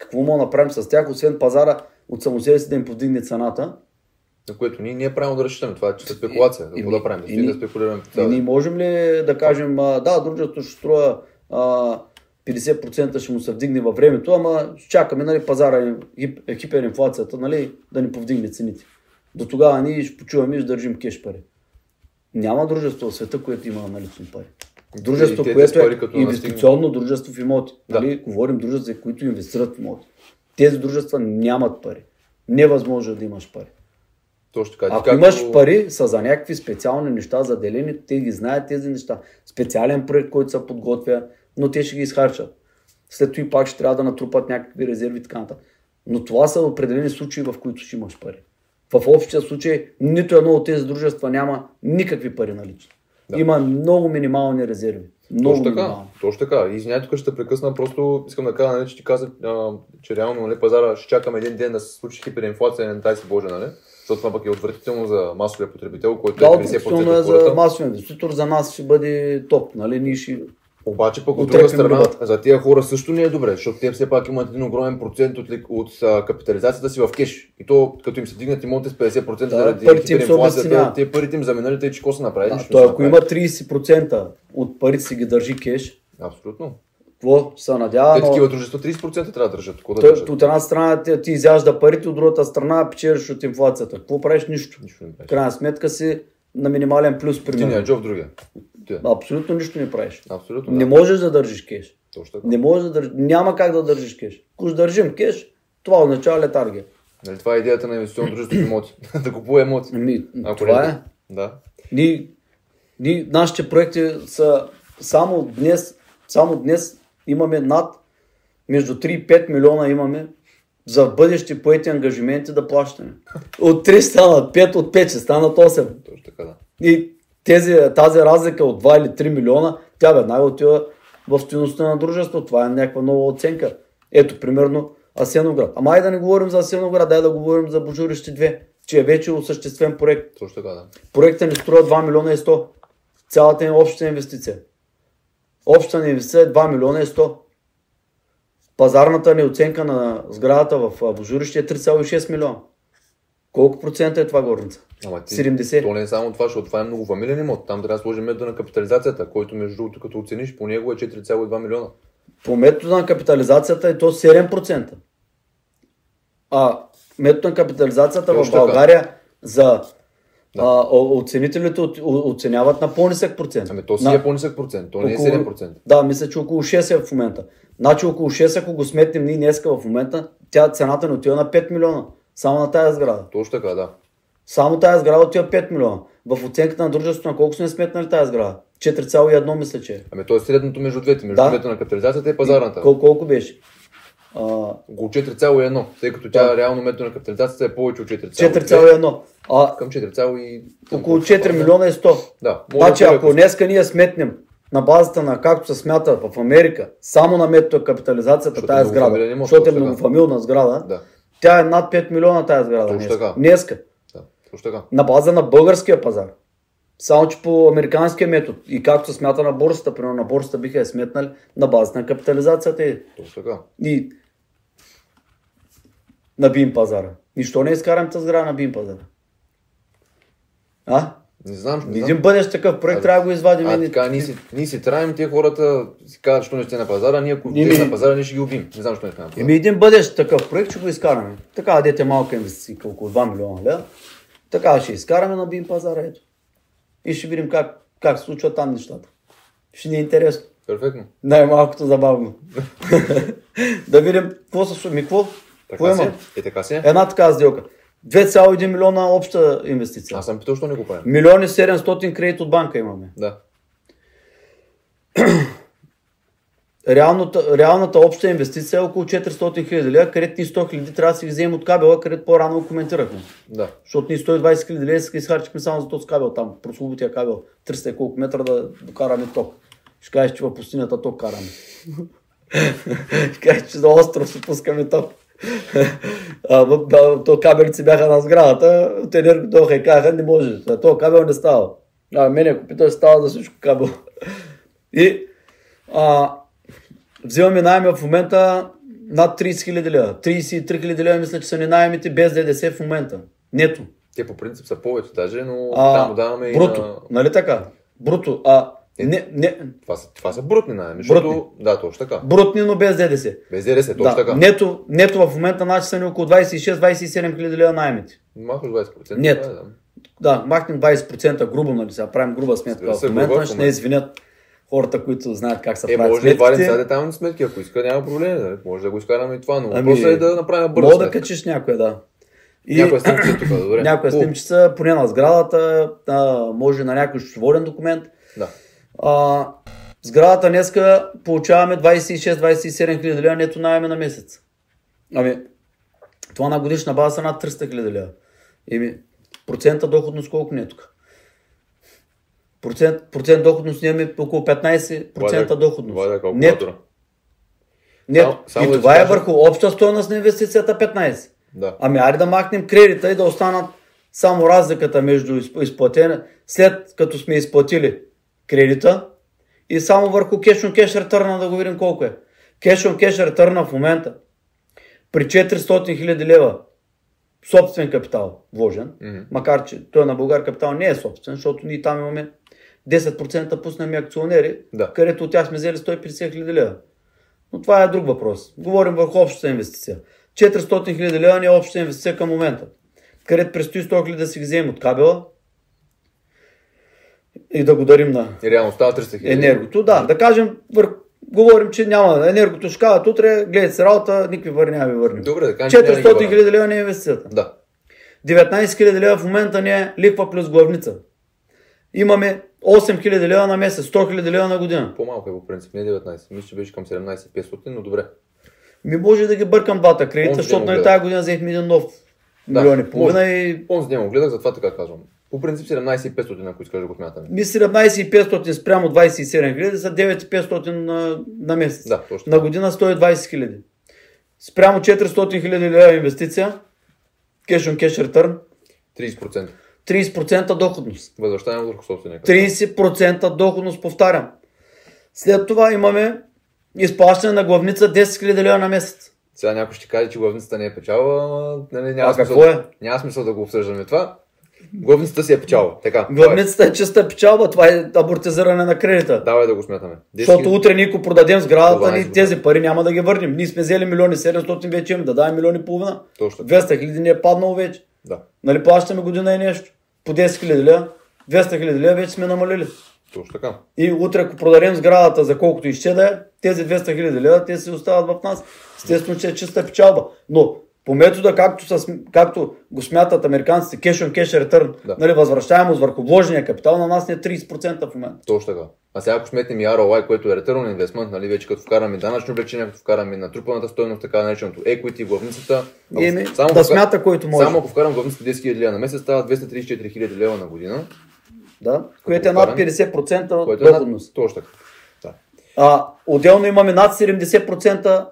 Какво мога да направим с тях, освен пазара от само себе си да им повдигне цената? На което ние, ние правилно да разчитаме. Това е спекулация. Какво да правим? Да, и, да спекулираме. И, ние можем ли да кажем, да, дружеството ще струва 50% ще му се вдигне във времето, ама чакаме нали, пазара, хиперинфлацията, нали, да ни повдигне цените. До тогава ние ще почуваме и ще държим кеш пари. Няма дружество в света, което има налични пари. Дружество, което е инвестиционно дружество в имоти. Да. Нали? Говорим дружества, които инвестират в имоти. Тези дружества нямат пари. Невъзможно да имаш пари. Точно така. Ако както... имаш пари, са за някакви специални неща заделени, те ги знаят тези неща. Специален проект, който се подготвя, но те ще ги изхарчат. След това и пак ще трябва да натрупат някакви резерви и така нататък. Но това са определени случаи, в които ще имаш пари. В общия случай нито едно от тези дружества няма никакви пари налични. Да. Има много минимални резерви. Много точно така, минимални. точно така. Извинявай, тук ще прекъсна, просто искам да кажа, нали, че ти каза, а, че реално нали, пазара ще чакаме един ден да се случи хиперинфлация, дай си Боже, нали? Защото това пък е отвратително за масовия потребител, който да, е 50% е за масовия инвеститор, за нас ще бъде топ, нали? Ние ще обаче пък от друга страна, за тия хора също не е добре, защото те все пак имат един огромен процент от, от а, капитализацията си в кеш. И то, като им се дигнат имоти с 50% да, заради инфлацията, те парите им заминали, те че какво са направили? Да, то, ако има 30% от парите си ги държи кеш, Абсолютно. Какво се надява? Те такива дружества 30% трябва да държат. Да държат? От една страна ти, ти изяжда парите, от другата страна печелиш от инфлацията. Какво правиш? Нищо. Нищо не правиш. Крайна сметка си на минимален плюс примерно. Ти не е джоб другия. Стоя. Абсолютно нищо не правиш. Абсолютно. Не да. можеш да държиш кеш. Точно така. Не можеш да държиш. Няма как да държиш кеш. Ако държим кеш, това означава летаргия. Нали, това е идеята на инвестиционно дружество имоти. да купува имоти. Ами, Ако това не- е. Да. Ние, ние, нашите проекти са само днес, само днес имаме над между 3 и 5 милиона имаме за бъдещи поети ангажименти да плащаме. От 3 станат 5, от 5 ще станат 8. Точно така, да. И тези, тази разлика от 2 или 3 милиона, тя веднага отива в стоеността на дружество. Това е някаква нова оценка. Ето, примерно, Асеноград. Ама ай да не говорим за Асеноград, дай да говорим за Божурище 2, че е вече осъществен проект. Точно така, да. Проекта ни струва 2 милиона и 100. Цялата ни обща инвестиция. Общата ни инвестиция е 2 милиона и 100. Пазарната ни оценка на сградата в Божурище е 3,6 милиона. Колко процента е това горница? Ама ти, 70. То не е само това, защото това е многофамилен имот. Там трябва да сложим метода на капитализацията, който между другото като оцениш по него е 4,2 милиона. По метода на капитализацията е то 7%. А метода на капитализацията в Точно така. България за а, о- оценителите оценяват на по-нисък процент. Ами то си на, е по-нисък процент, то не е около- 7%. Да, мисля, че около 6 е в момента. Значи около 6, ако го сметнем ние днеска в момента, тя цената ни отива на 5 милиона. Само на тая сграда. Точно така, да. Само тая сграда отива 5 милиона. В оценката на дружеството на колко сме сметнали тая сграда? 4,1 мисля, че е. Ами то е средното между двете, между Да. двете на капитализацията и пазарната. Кол- колко беше? А, Около 4,1, тъй като тя Да. реално метода на капитализацията е повече от 4,2. 4,1. А, Към 4,1. около 4 милиона и 100. Да. Значи, да е ако днеска ние сметнем на базата на както се смята в Америка, само на метода капитализацията е сграда, многофамилен имот, защото е така. многофамилна сграда, Да, тя е над 5 милиона тая сграда Точно днеска. така. днеска. да. Точно така. На база на българския пазар. Само, че по американския метод и както се смята на борсата, примерно на борсата биха я сметнали на базата на капитализацията и, Точно така. и на бим пазара. Нищо не изкарам тази сграда на бим пазара. А? Не знам, не Един бъдещ такъв проект А, трябва да го извадим. А, и- така, ние си, ние си траем, тия хората си казват, що не сте на пазара, ние ако Еми- те са на пазара, ние ще ги убим. Не знам, що не сте на пазара. Еми един бъдещ такъв проект ще го изкараме. Така дете малка инвестиция, около 2 милиона лева. Така ще изкараме на бим пазара, ето. И ще видим как, как се случват там нещата. Ще ни е интересно. Перфектно. Най-малкото забавно. да видим какво се случва. Какво? Какво Така си има? е. Е, така си е. Една така сделка. 2,1 милиона обща инвестиция. Аз съм питал, що не го правим. Милиони 700 кредит от банка имаме. Да. Реалната, реалната обща инвестиция е около 400 хиляди лева, където ни 100 хиляди трябва да си ги вземем от кабела, където по-рано го коментирахме. Да. Защото ние 120 хиляди лева си изхарчихме само за този кабел там, прословутия кабел, 300 и колко метра да докараме ток. Ще кажеш, че в пустинята ток караме. Ще кажеш, че за остров си пускаме ток. А, в- да, то кабелици бяха на сградата, от енерго дойдоха и казаха, не може. То кабел не става. А, мене ако питаш, става за всичко кабел. и а, взимаме найми в момента над 30 хиляди лева. 33 хиляди лева мисля, че са ни найемите без ДДС в момента. Нето. Те по принцип са повече даже, но А, там даваме бруто. и на... Нали така? Бруто. А, не, не, Това са, това са брутни найеми, защото... Брутни. Да, точно така. брутни, но без ДДС. Без ДДС, точно Да, така. нето, нето в момента значи са ни около 26-27 хиляди лева найемите. Махаш 20%. Нет. Да, да. Да, махнем 20% грубо, нали сега правим груба сметка в момента, ще не момента. извинят хората, които знаят как се Е, правят може да вадим сега сметките. детайлни сметки, ако иска, няма проблем. Нали? Може да го изкараме и това, но Ами, въпросът е да направим бързо. Мога да качиш някоя, да. И... Някоя снимка тук, добре. Някоя снимчица, поне на сградата, а, може на някой счетоводен документ. Да. А, сградата днеска получаваме 26-27 хиляди лева нето найеме на месец. Ами, това на годишна база са над 300 хиляди лева. Еми, процента доходност колко ни е тук? Процент, процент доходност имаме около 15% доходност. Това е Нето. Нето. Само- само И това е кажа- върху обща стоеност на инвестицията 15. Да. Ами айде да махнем кредита и да останат само разликата между изп- изплатена, след като сме изплатили кредита и само върху cash on cash ретърна да го видим колко е. Cash on cash ретърна в момента при 400 хиляди лева собствен капитал вложен, Мгм. макар че той на Българ капитал не е собствен, защото ние там имаме 10% пуснем и акционери, Да. където от тях сме взели 150 хиляди лева. Но това е друг въпрос. Говорим върху общата инвестиция. 400 хиляди лева не е общата инвестиция към момента. Където предстои 100 хиляди да си ги вземем от кабела. И да го дарим на И реално става 300 хиляди. енергото. Да, да кажем, вър... говорим, че няма енергото ще казват утре, гледайте се работа, никакви пари няма ви върнем. Добре, да кажем, че няма 400 никаква- хиляди лева не е инвестицията. Да. 19 хиляди лева в момента не е лихва плюс главница. Имаме 8 хиляди лева на месец, 100 хиляди лева на година. По-малко е по принцип, не 19. Мисля, че беше към 17 500, но добре. Ми може да ги бъркам двата кредита, защото ден нали тази година взехме един нов Да, милион и половина може. и Онзи ден го гледах, затова така казвам. По принцип 17 500, ако искаш да го смятаме. ми 17 500 спрямо 27 хиляди са 9 500 на, на месец. Да, точно. На година 120 хиляди. Спрямо 400 хиляди лева инвестиция, cash on cash return, 30%. 30% доходност. Възвръщаем върху собственика. 30% доходност, повтарям. След това имаме изплащане на главница 10 000 лева на месец. Сега някой ще каже, че главницата не е печалба, нали, няма, А смисъл, какво е? няма смисъл да го обсъждаме това. Главницата си е печалба. Така. Главницата е чиста печалба, това е амортизиране на кредита. Давай да го смятаме. 10 Защото утре ние ако продадем сградата, 12 ни тези пари няма да ги върнем. Ние сме взели милиони 700 вече имаме, да даваме милиони и половина. Точно така. 200 хиляди ни е паднало вече. Да, Нали плащаме година и нещо. По 10 хиляди лева, 200 хиляди лева вече сме намалили. точно така. И утре, ако продадем сградата за колкото изче да е, тези 200 хиляди лева, те си остават в нас. Естествено, че е чиста печалба. Но по метода, както, с, както го смятат американците, cash on cash return, Да. нали, възвръщаемост върху вложения капитал, на нас не е 30% в момента. Точно така. А сега ако сметнем и ROI, което е Return on Investment, нали, вече като вкараме данъчно облегчение, като вкараме натрупаната стойност, така нареченото equity, главницата. Еми, само да вкар- смята който може. Само ако вкарам главницата 10 000 лева на месец, става 234 000 лева на година. Да, което е над Повтарям, 50% от Което е над... Точно така. Да. А, отделно имаме над 70%,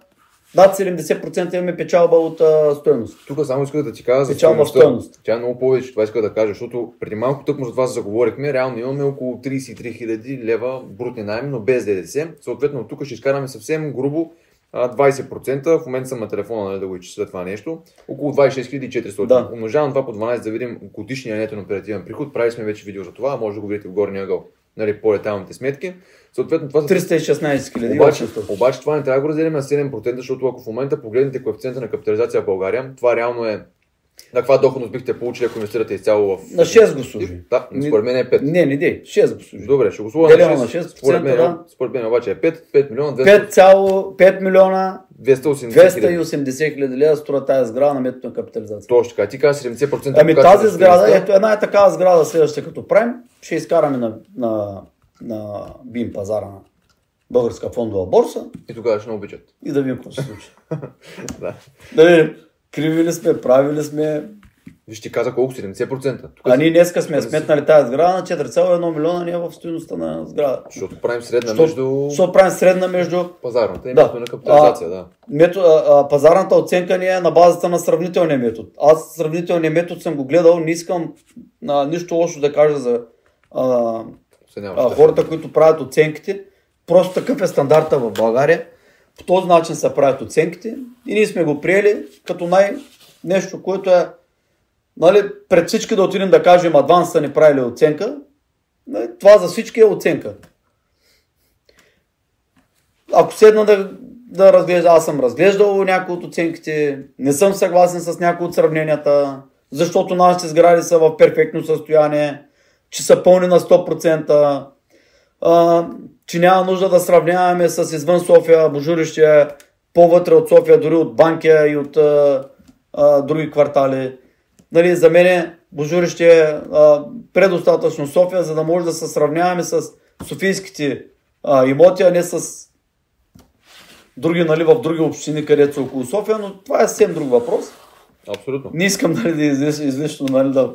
над 70% имаме печалба от а, стоеност. Тук само исках да ти кажа за Печалба стойност. Тя е много повече, това исках да кажа, защото преди малко тъкмо за това се заговорихме, реално имаме около 33 000 лева брутни найми, но без ДДС. Съответно, тук ще изкараме съвсем грубо а, 20%, в момента съм на телефона нали, да го изчисля това нещо, около 26 400. Да. Умножавам това по 12 да видим годишния нетен оперативен приход. Правили сме вече видео за това, може да го видите в горния ъгъл, нали, по-детайлните сметки. Съответно, това са 316 хиляди. обаче, обаче това не трябва да го разделим на 7%, защото ако в момента погледнете коефициента на капитализация в България, това реално е на каква доходност бихте получили, ако инвестирате изцяло в... На 6 го служи. Да, според мен е 5. Не, не дей, 6 го служи. Добре, ще го сложа на на 6. 6%, според, мен, да. според мен обаче е 5, 5 милиона 200, 5,5 милиона 280 хиляди. 280 хиляди лева струва тази сграда на метод на капитализация. Точно така. Ти каза 70%. Ами тази сграда, ето една е такава сграда следващата като правим, ще изкараме на, на, на БИМ пазара на Българска фондова борса И тогава ще не обичат. и да видим какво се случи. Да. да видим, криви ли сме, прави ли сме. Виж ти каза колко? 70%. Тук А ние днеска сме сметнали тази сграда на 4,1 милиона ние в стоеността на сграда. Защото правим средна Що- между Защото правим средна между пазарната и Да. между на капитализация. Да. Мето, а, а, пазарната оценка ни е на базата на сравнителния метод. Аз сравнителния метод съм го гледал, не искам а, нищо лошо да кажа за а, А, хората, които правят оценките. Просто такъв е стандарта в България. По този начин се правят оценките и ние сме го приели като най- нещо, което е нали, пред всички да отидем да кажем адванс са ни правили оценка. Нали, това за всички е оценка. Ако седна да, да разглежда, аз съм разглеждал някои от оценките, не съм съгласен с някои от сравненията, защото нашите сгради са в перфектно състояние, че са пълни на 100%, а, че няма нужда да сравняваме с извън София, Божурище, по-вътре от София, дори от Банкия и от а, а, други квартали. Нали, за мен Божурище е а, предостатъчно София, за да може да се сравняваме с софийските а, имоти, а не с други, нали, в други общини, където са около София, но това е съвсем друг въпрос. Абсолютно. Не искам нали, да излиш, излишно нали, да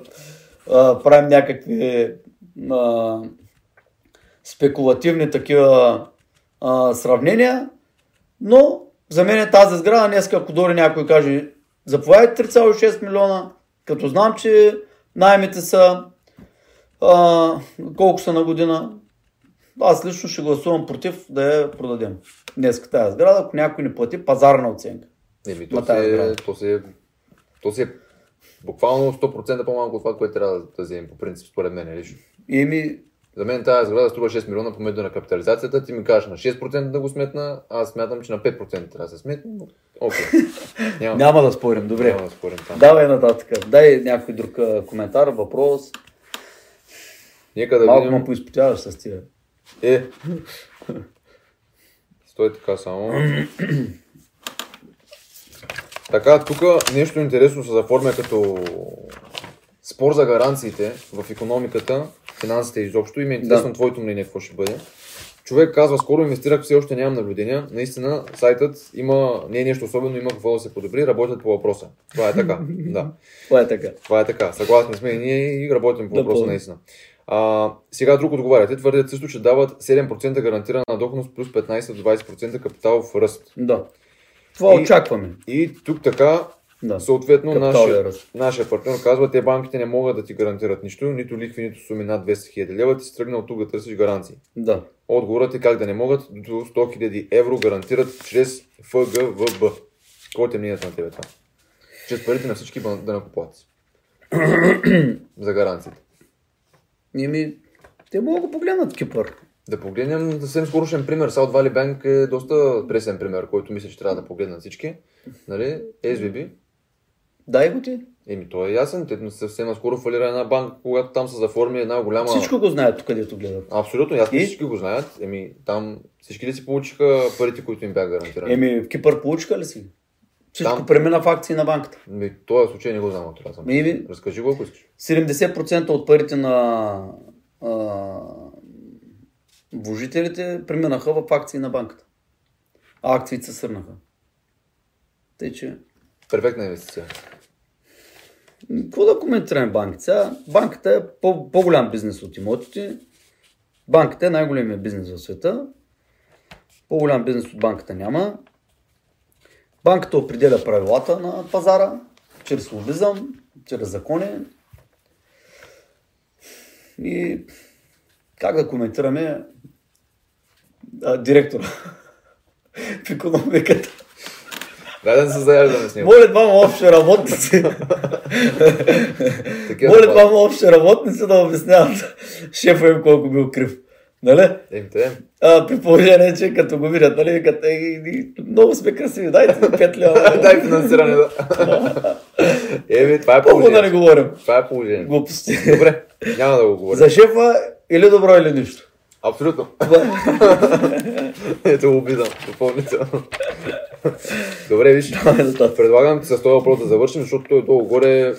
а, правим някакви а, спекулативни такива а, сравнения, но за мен е тази сграда днес, ако дори някой каже заповядайте 3,6 милиона, като знам, че найемите са а, колко са на година, аз лично ще гласувам против да я продадем. Днес тази сграда, ако някой не плати пазарна оценка. Еми, то, е- сграда. то, си, е- то си е буквално 100% по-малко от това, което трябва да, вземем по принцип, според мен лично. И ми, За мен тази сграда струва 6 милиона по метода на капитализацията. Ти ми кажеш на 6% да го сметна, аз смятам, че на 5% трябва да се сметне. но Окей. Няма, няма да спорим, добре. няма да спорим там. Давай нататък. Дай някой друг коментар, въпрос. Нека да Малко видим. ме поизпотяваш с тия. Е. Стой така само. Така, тук нещо интересно се заформя като спор за гаранциите в економиката, финансите изобщо и ми е интересно Да. твоето мнение какво ще бъде. Човек казва, скоро инвестирах, все още нямам наблюдения. Наистина, сайтът има, не е нещо особено, има какво да се подобри, работят по въпроса. Това е така. да. Това е така. Това е така. Съгласни сме и ние и работим по Да, въпроса наистина. А, сега друг отговаря. Те твърдят също, че дават 7% гарантирана доходност плюс 15 до 20% капиталов ръст. Да. Това И- очакваме. И тук така, Да. съответно, нашия, ръст. нашия партньор казва, те банките не могат да ти гарантират нищо, нито лихви, нито суми над 200 000 лева, ти си тръгнал тук да търсиш гаранции. Да. Отговорът е как да не могат до 100 000 евро гарантират чрез ФГВБ. Какво е мнението на тебе това? Чрез парите на всички данъкоплатци. За гаранциите. Ими, те могат да погледнат Кипър. Да погледнем съвсем скорошен пример. South Valley Bank е доста пресен пример, който мисля, че трябва да погледнат всички. Нали? SVB. Дай го ти. Еми, той е ясен. Те съвсем наскоро фалира една банка, когато там се заформи една голяма... Всичко го знаят тук, където гледат. Абсолютно, ясно И? всички го знаят. Еми, там всички ли си получиха парите, които им бяха гарантирани? Еми, в Кипър получиха ли си? Всичко Там- премина в акции на банката. Еми, в този случай не го знам, трябва съм. Еми, Разкажи го, ако искаш. 70% от парите на а, вложителите преминаха в акции на банката. А акциите се сърнаха. Тъй, че Перфектна инвестиция. Какво да коментираме банките? Сега, банката е по- по-голям бизнес от имотите. Банката е най-големия бизнес в света. По-голям бизнес от банката няма. Банката определя правилата на пазара, чрез лобизъм, чрез закони. И как да коментираме а, директора в економиката. Дай да се заяждаме с него. Моля двама общи работници. Моля двама общи работници да обясняват шефа им колко бил крив. Нали? Те. А, при положение, че като го видят, нали, викат, «Ей, ни- много сме красиви, дайте ми 5 лева. Дай финансиране, да. Еми, това е Колко да не говорим? Това е положение. Глупости. Добре, няма да го говоря. За шефа или добро или нищо. Абсолютно. Е- Ето обидам, допълнително. Добре, виж, е предлагам ти с този въпрос да завършим, защото той долу-горе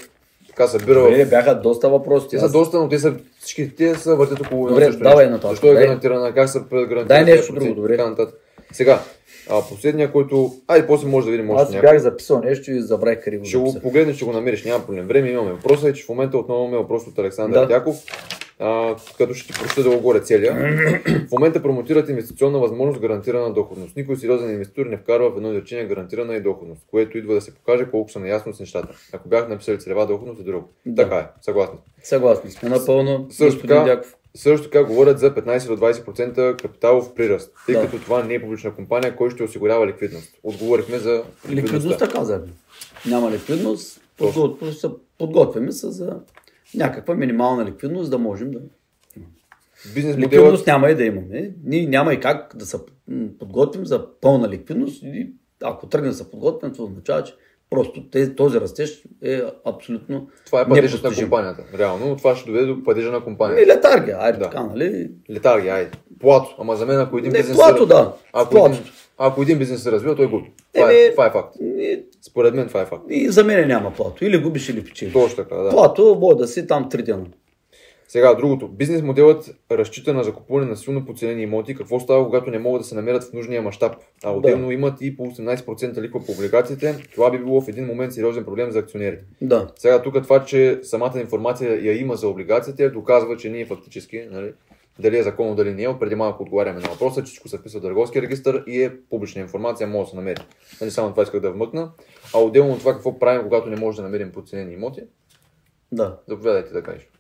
така събира Добре, бяха доста въпроси. Те са Аз- доста, но те са, всички те са въртят около Добре, също давай на това. Защо е гарантирана, как се гарантира Дай нещо друго, добре. Сега, а, последния, който... Айде, после може да видим Аз още си някой. бях записал нещо и забравих го Ще го погледнеш, ще го намериш, няма проблем. Време имаме. Въпросът е, че в момента отново имаме въпрос от Александър Да. Дяков, а, като ще ти прочета долу-горе целия. в момента промотират инвестиционна възможност гарантирана доходност. Никой сериозен инвеститор не вкарва в едно изречение гарантирана и доходност, което идва да се покаже колко са наясно с нещата. Ако бях написали целева доходност е друго. Да. Така е, съгласен. Съгласни сме напълно. Също така, Дяков. Също така говорят за 15 до 20% капиталов приръст, тъй Да. като това не е публична компания, кой ще осигурява ликвидност. Отговорихме за Ликвидността казахме. Няма ликвидност. Се Подготвяме се за някаква минимална ликвидност, да можем да... Бизнес моделът Ликвидност няма и да имаме. Ние няма и как да се подготвим за пълна ликвидност. И ако тръгнем да се подготвим, това означава, че просто тези- този растеж е абсолютно Това е падежът на компанията. Реално, това ще доведе до падежа на компанията. летаргия, айде Да. така, нали? Летаргия, айде. Плато. Ама за мен, ако един Не, бизнес... плато, да. Ако един, Плато. ако един бизнес се развива, той губи. Това, е, Еми- това е факт. И, Според мен това е факт. и за мен няма плато. Или губиш, или печелиш. Точно така, да. Плато може да си там три дена. Сега, другото. Бизнес моделът разчита на закупуване на силно подценени имоти. Какво става, когато не могат да се намерят в нужния мащаб? А отделно имат и по 18% ликва по облигациите. Това би било в един момент сериозен проблем за акционерите. Да. Сега тук това, че самата информация я има за облигациите, доказва, че ние фактически, нали, дали е законно, дали не е, преди малко отговаряме на въпроса, че всичко се вписва в търговски регистр и е публична информация, може да се намери. Нали, само това исках да вмъкна. А отделно от това какво правим, когато не може да намерим подценени имоти, Да. заповядайте да кажеш.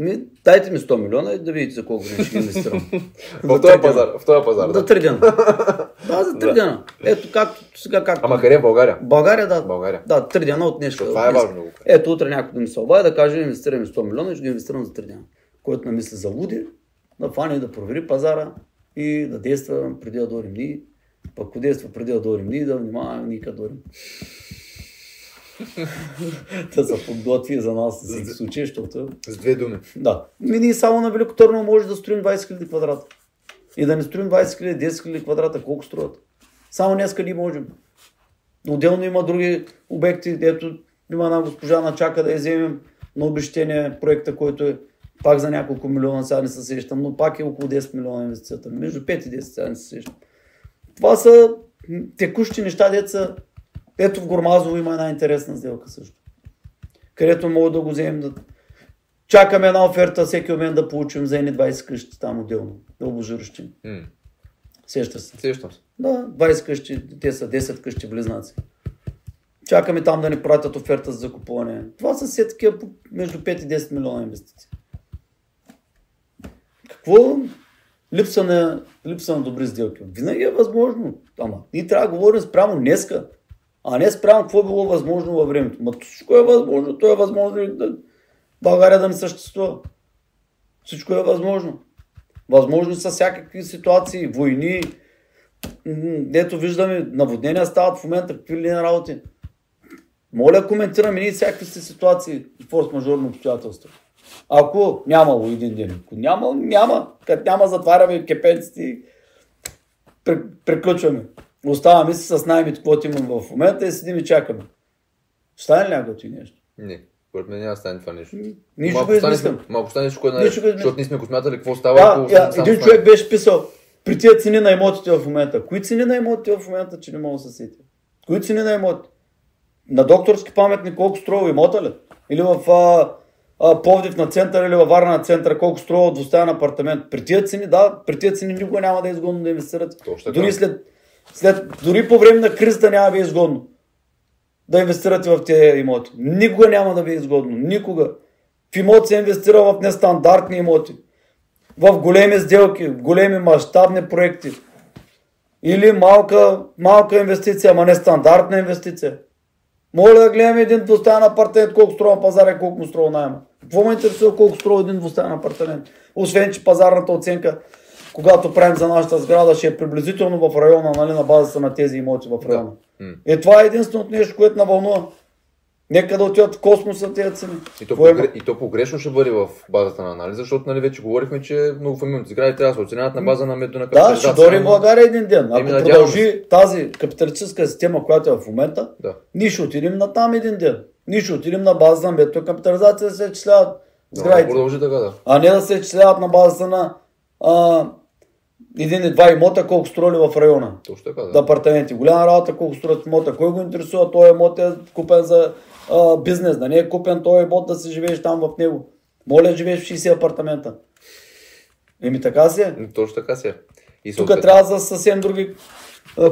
Ми, дайте ми 100 милиона и да видите за колко време ще инвестирам. В този пазар, в този пазар. За три дена. Да, за три дена. Ето както сега както. Ама къде е България? България, да. България. Да, три дена от днес. Това е важно. Ето утре някой да ми се обади да каже, инвестираме 100 милиона и ще ги инвестирам за три дена. Който не мисли за луди, да фане да провери пазара и да действа преди да дойдем ние. Пък ако действа преди да дойдем ние, да внимаваме ние къде дойдем. да се подготви за нас за всеки случай, защото... С две думи. Да. Ми ние само на Велико Търново може да строим 20 000 квадрата. И да не строим 20 000, 10 000 квадрата, колко струват. Само днес къде можем. Отделно има други обекти, ето има една госпожа на чака да я вземем на обещение проекта, който е пак за няколко милиона, сега не се сещам, но пак е около 10 милиона инвестицията. Между 5 и 10 сега не се сещам. Това са текущи неща, деца. Ето в Гормазово има една интересна сделка също. Където мога да го вземем да... Чакаме една оферта всеки момент да получим за едни 20 къщи там отделно. Да обожиращим. М. Сеща се. Сещам се. Да, 20 къщи, те са 10 къщи близнаци. Чакаме там да ни пратят оферта за закупуване. Това са все такива между 5 и 10 милиона инвестиции. Какво? Липса на, липса на добри сделки. Винаги е възможно. Ама, ние трябва да говорим спрямо днеска, а не спрямо какво било възможно във времето. Ма всичко е възможно. То е възможно и да България да не съществува. Всичко е възможно. Възможни са всякакви ситуации, войни, дето виждаме, наводнения стават в момента, какви ли работи. Моля, коментираме ние всякакви си ситуации и форс-мажорни обстоятелства. Ако нямало един ден, ако няма, няма. Като няма, затваряме кепенците и приключваме. Оставаме си с найемите, каквото имам в момента и седим и чакаме. Ще стане ли някакво ти нещо? Не. Според мен няма да стане това нещо. Нищо Малко го стане- измислям. Малко стане е Нищо наред, го измислям. защото ние сме го смятали какво става. Да, ако я, един човек беше писал, при тия цени на имотите в момента. Кои цени на имотите в момента, че не мога да се сетя? Кои цени на имоти? На докторски паметник колко струва имота ли? Или в а, а, Пловдив на център или във Варна на център колко струва двустаен апартамент? При тия цени, да, при тия цени никога няма да е изгодно да. Точно така. Дори, след, след, дори по време на кризата няма да ви е изгодно да инвестирате в тези имоти. Никога няма да ви е изгодно. Никога. В имот се инвестира в нестандартни имоти. В големи сделки, в големи мащабни проекти. Или малка, малка инвестиция, ама нестандартна инвестиция. Моля да гледаме един двустаен апартамент, колко струва пазара и колко му струва найема. Какво ме интересува колко струва един двустаен апартамент? Освен, че пазарната оценка, когато правим за нашата сграда, ще е приблизително в района, нали, на базата на тези имоти в района. М. Е, това е единственото нещо, което навълнува. Нека да отидат в космоса тези цени. И то, има? погре... и то погрешно ще бъде в базата на анализа, защото нали, вече говорихме, че многофамилните сгради трябва да се оценяват на база на методо на Да, ще дори в България един ден. Ако Еми, продължи тази капиталистическа система, която е в момента, Да. ние ще отидем на там един ден. Ние ще отидем на базата на метод капитализация да се изчисляват Да, сградите. продължи така, да. А не да се изчисляват на базата на а, един и два имота, колко стрували в района. Точно така, да. Апартаменти. Голяма работа, колко струват имота. Кой го интересува? Той имот е купен за а, бизнес, да не е купен този имот да си живееш там в него. Моля, живееш в 60 апартамента. Еми така си е. Точно така си е. Тук трябва за съвсем други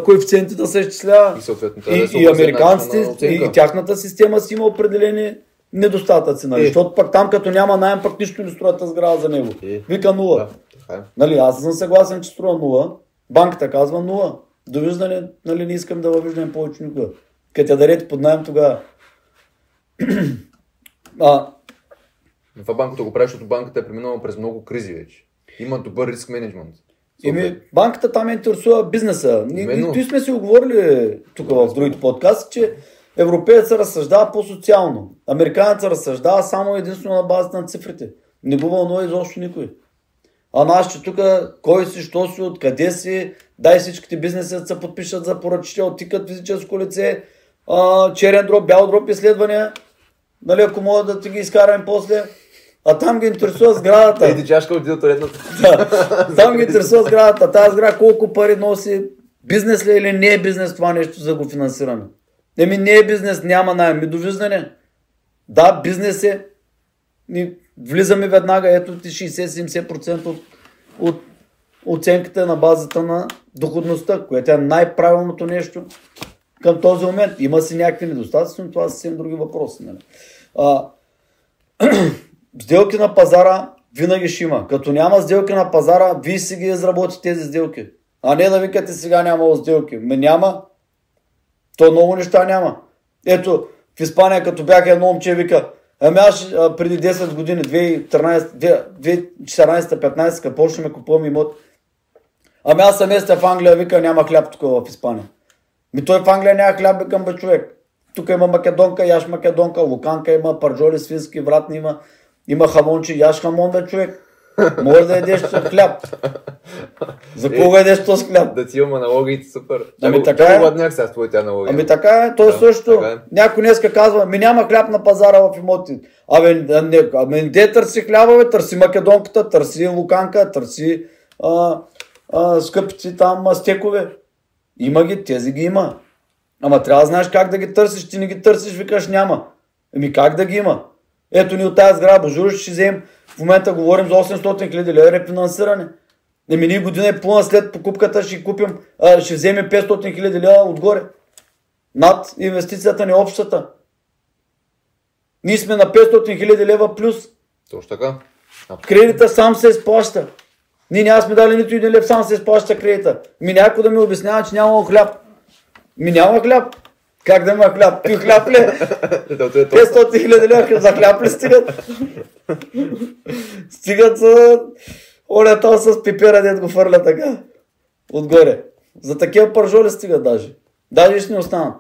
коефициенти да се изчислява. И И, и американците, и, и тяхната система си има определени недостатъци. Нали? Е. Защото пък там като няма найем, пък нищо не тази сграда за него. Е. Вика нула. Да, така е. Нали, аз съм съгласен, че струва нула. Банката казва нула. Довиждане, нали, не искам да въвиждам повече никога. Като я дарете под найем тогава. а, Но Това банката го прави, защото банката е преминала през много кризи вече. Има добър риск менеджмент. Еми, банката там е интересува бизнеса. Ние, Именно. сме си оговорили тук в другите подкасти, че европеец се разсъждава по-социално. Американец се разсъждава само единствено на базата на цифрите. Не го вълнува изобщо никой. А нашите тук, кой си, що си, откъде си, дай всичките бизнеси да се подпишат за поръчител, тикат физическо лице, а, черен дроп, бял дроп изследвания, нали, ако могат да ти ги изкараме после. А там ги интересува сградата. Ей, чашка от редната. Да. Там ги интересува сградата. Тази сграда колко пари носи, бизнес ли е или не е бизнес това нещо за да го финансираме. Еми не е бизнес, няма найем. Ми довиждане. Да, бизнес е. Ни влизаме веднага, ето ти 60-70% от, от оценката на базата на доходността, което е най-правилното нещо към този момент. Има си някакви недостатъци, но това са съвсем други въпроси. Нали? А, сделки на пазара винаги ще има. Като няма сделки на пазара, вие си ги изработите тези сделки. А не да викате сега нямало сделки. Ме няма. То много неща няма. Ето, в Испания, като бях едно момче, вика, ами аз преди 10 години, 2014-15, като почнем купувам имот, ами аз съм в Англия, вика, няма хляб тук в Испания. Ми той в Англия няма хляб, викам бе човек. тук има македонка, яш македонка, луканка има, парджоли, свински, вратни има, има хамонче, яш хамон бе човек. Може да ядеш хляб. За кого ядеш този хляб? Да ти имам аналогиите супер. Ами Чакай, така е. Гладняк сега с твоите аналогии. Ами така е, той Да, също. така е. Някой днеска казва, ми няма хляб на пазара в имоти. Абе, а не, ами де търси хляба, бе? Търси македонката, търси луканка, търси а, а, скъпици там стекове. Има ги, тези ги има. Ама трябва да знаеш как да ги търсиш, ти не ги търсиш, викаш няма. Еми как да ги има? Ето ни от тази сграда, Божур ще вземем, в момента говорим за 800 хиляди лева рефинансиране. Еми ние година и половина след покупката ще купим, а, ще вземем 500 хиляди лева отгоре. Над инвестицията ни общата. Ние сме на 500 хиляди лева плюс. Точно така. А, Кредита сам се изплаща. Ние няма сме дали нито един лев, сам се изплаща кредита. Ми някой да ми обяснява, че няма хляб. Ми няма хляб. Как да има хляб? Ти хляб ли? да, това е точно. 500 хиляди лева за хляб ли стигат? стигат за оля то с пипера, дед го фърля така. Отгоре. За такива пържоли стигат даже. Даже ще не останат.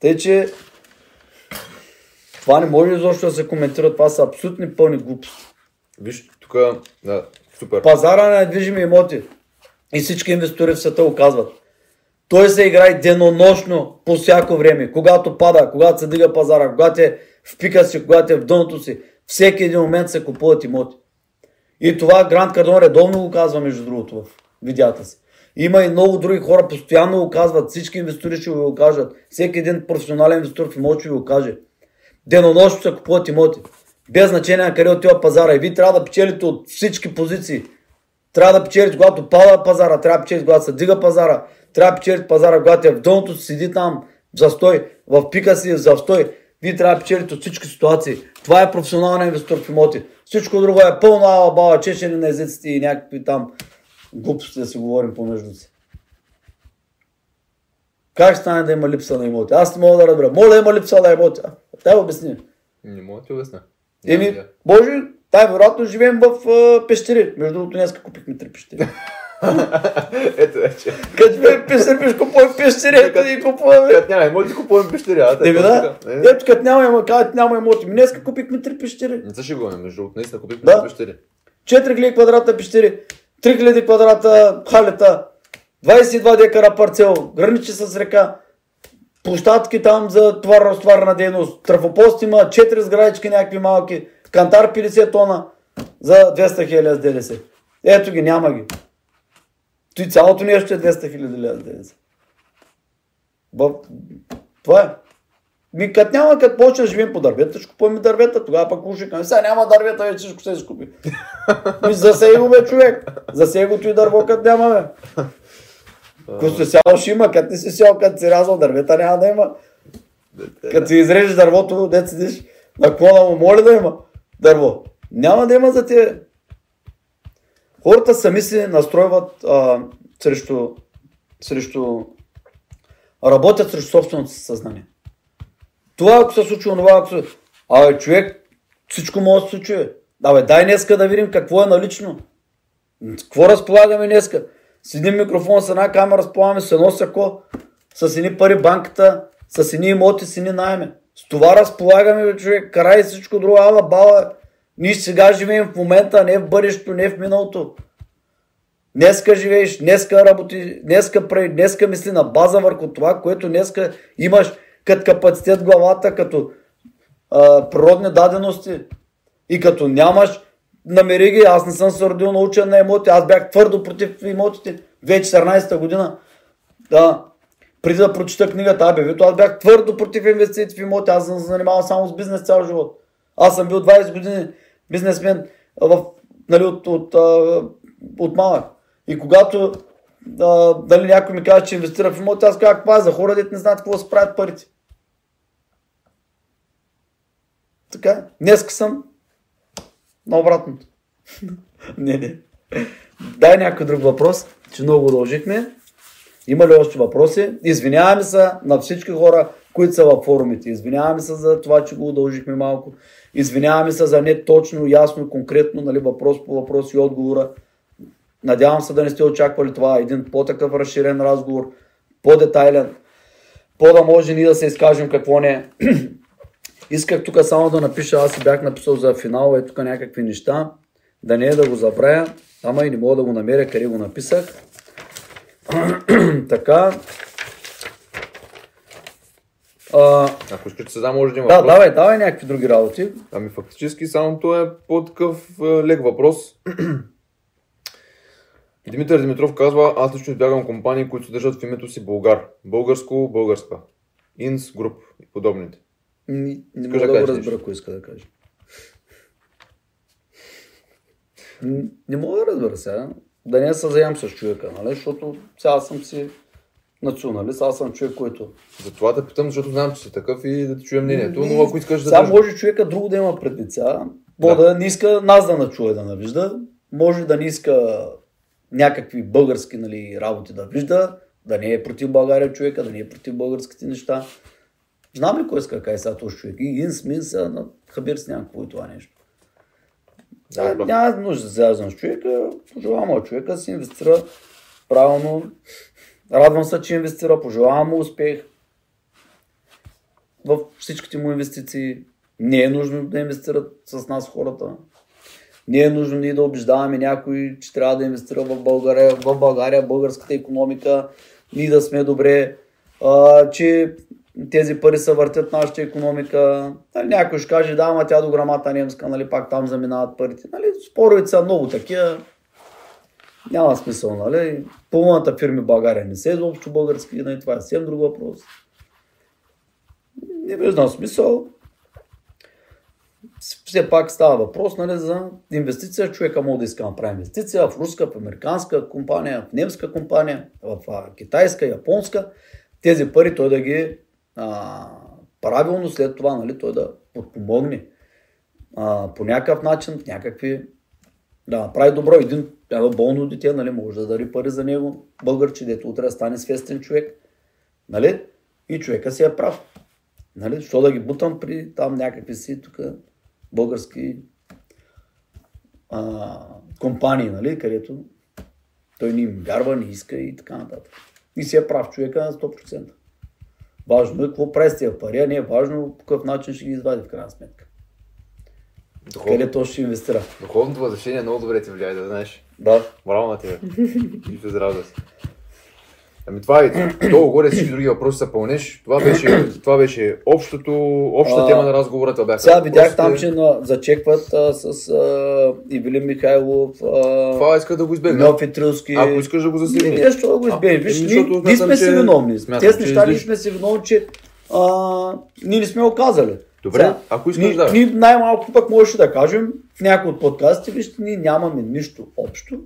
Тъй, че това не може изобщо да се коментира. Това са абсолютни пълни глупости. Виж, тук, да, супер. Пазара на недвижими имоти и всички инвестори в света го казват. Той се играе денонощно по всяко време. Когато пада, когато се дига пазара, когато е в пика си, когато е в дъното си, всеки един момент се купуват имоти. И това Гранд Кардон редовно го казва, между другото, в видеята си. Има и много други хора, постоянно го казват, всички инвестори ще го кажат. Всеки един професионален инвестор в имот ще го каже. Денонощно се купуват имоти. Без значение на къде отива пазара. И вие трябва да печелите от всички позиции. Трябва да печелите, когато пада пазара, трябва да печелите, когато се дига пазара, трябва да печелите пазара, когато е в дъното седи там в застой, в пика си в застой. Вие трябва да печелите от всички ситуации. Това е професионален инвестор в имоти. Всичко друго е пълно ала бала, чешене на езиците и някакви там глупости да си говорим помежду си. Как стане да има липса на имоти? Аз не мога да разбера. Моля има липса на имоти. Дай обясни. Не мога да ти обясня. Еми, може, тай, вероятно живеем в а, пещери. Между другото, днес купихме три пещери. Ето вече. Като пещери, ще купуваме пещери, ето и купуваме. Като няма имоти, купуваме пещери. Еми точно да, ето като няма, има, казват няма имоти. Днес купихме три пещери. Не се шегуваме, между другото, наистина купихме Да. пещери. 4000 квадрата пещери, 3000 квадрата халета, 22 декара парцел, граничи с река, площадки там за товарно-стоварна дейност, трафопост има, 4 сградички някакви малки, кантар 50 тона за 200 хиляди с ДДС. Ето ги, няма ги. Той цялото нещо е 200 хиляди лева. Б... Това е. Ми като няма, като почнем да живеем по дървета, ще купуваме дървета, тогава пък ушикаме. Сега няма дървета, вече всичко се изкупи. Ми засей го бе, човек. Засей го и дърво, като няма, бе. Си сял, ще има, като не си сял, като си рязал дървета, няма да има. Като си изрежеш дървото, дет седиш на клона му, моля да има дърво. Няма да има за тия. Хората сами се настройват а, срещу, срещу работят срещу собственото си съзнание. Това ако се случи, онова ако се... Абе, човек, всичко може да се случи. бе. Абе, дай днеска да видим какво е налично. Какво разполагаме днеска? С един микрофон, с една камера разполагаме, с едно сако, с едни пари банката, с едни имоти, с едни найме. С това разполагаме, бе, човек. Карай всичко друго, ала бала. Ние сега живеем в момента, не в бъдещето, не в миналото. Днеска живееш, днеска работи, днеска прави, днеска мисли на база върху това, което днеска имаш като капацитет главата, като а, природни дадености. И като нямаш, намери ги, аз не съм се родил научен на имоти, аз бях твърдо против имотите 2014 година. Да, преди да прочита книгата Абевито, аз бях твърдо против инвестиции в имоти, аз съм се занимавал само с бизнес цял живот. Аз съм бил 20 години бизнесмен в, нали, от, от, от малък. И когато а, дали някой ми каже, че инвестира в имоти, аз казах, това е за хора, дете не знаят какво се правят парите. Така, днеска съм на обратното. не, не. Дай някой друг въпрос, че много удължихме. Има ли още въпроси? Извиняваме се на всички хора, които са във форумите. Извиняваме се за това, че го удължихме малко. Извиняваме се за не точно, ясно, конкретно нали, въпрос по въпрос и отговора. Надявам се да не сте очаквали това. Един по-такъв разширен разговор, по-детайлен. по да може ние да се изкажем какво не е. Исках тук само да напиша, аз си бях написал за финал, е тук някакви неща, да не е да го забравя, ама и не мога да го намеря къде го написах. така. А, Ако искаш се знам, може да има Да, въпрос. давай, давай някакви други работи. Ами фактически само това е по-такъв лек въпрос. Димитър Димитров казва, аз лично избягам компании, които държат в името си българ. Българско, българска. Инс, груп и подобните. Не, не мога да, да го разбера, ако иска да каже. Не, не мога да разбера сега. Да не се заем с човека, нали? Защото сега съм си националист, аз съм човек, който... Затова те питам, защото знам, че си такъв и да ти чуя мнението, но ако искаш да... Сега може човека друго да има предвид сега. Да. да не иска нас да начуе да навижда, може да не иска някакви български нали, работи да вижда, да не е против България човека, да не е против българските неща. Знам ли кой иска кай сега този човек? И инс, минс, на хабир с някакво и това нещо. Да, няма нужда да свързвам с човека, пожелавам човека си инвестира правилно. Радвам се, че инвестира, пожелавам му успех в всичките му инвестиции. Не е нужно да инвестират с нас хората. Не е нужно ние да убеждаваме някой, че трябва да инвестира в България, в България, българската економика, ние да сме добре, а, че тези пари са въртят нашата економика. Нали, някой ще каже, да, ама тя до грамата немска, нали, пак там заминават парите. Нали, споровете са много такива. Няма смисъл, нали? Пълната фирми в България не се изобщо български, нали? това е съвсем друг въпрос. Не виждам смисъл все пак става въпрос нали, за инвестиция. Човека може да иска да направи инвестиция в руска, в американска компания, в немска компания, в китайска, японска. Тези пари той да ги а, правилно след това нали, той да подпомогне а, по някакъв начин, някакви да направи добро. Един едно болно дете нали, може да дари пари за него, българче, дето утре да стане свестен човек. Нали? И човека си е прав. Нали? Що да ги бутам при там някакви си тук български а, компании, нали, където той ни им вярва, не иска и така нататък. И си е прав човека на 100%. Важно е какво прави с тия пари, а не е важно по какъв начин ще ги извади в крайна сметка. Духов... Къде то ще инвестира. Духовното възвишение много добре ти влияе, да знаеш. Да. Браво на тебе. И здраво да си. Ами това е, долу горе всички други въпроси са пълнеш. Това беше, това беше общото, общата а, тема на разговора. Това бяха сега видях там, че на, зачекват а, с а, Ивелин Михайлов. А, това иска да го избегна. Неофи Трилски. Ако искаш да го засилиш. Нещо да го избегнеш. Ние, ние сме си виновни. Тези неща ние сме си виновни, че а, ние не сме оказали. Добре, Сега, ако искаш да. Ние най-малко пък можеше да кажем в някои от подкастите, вижте, ние нямаме нищо общо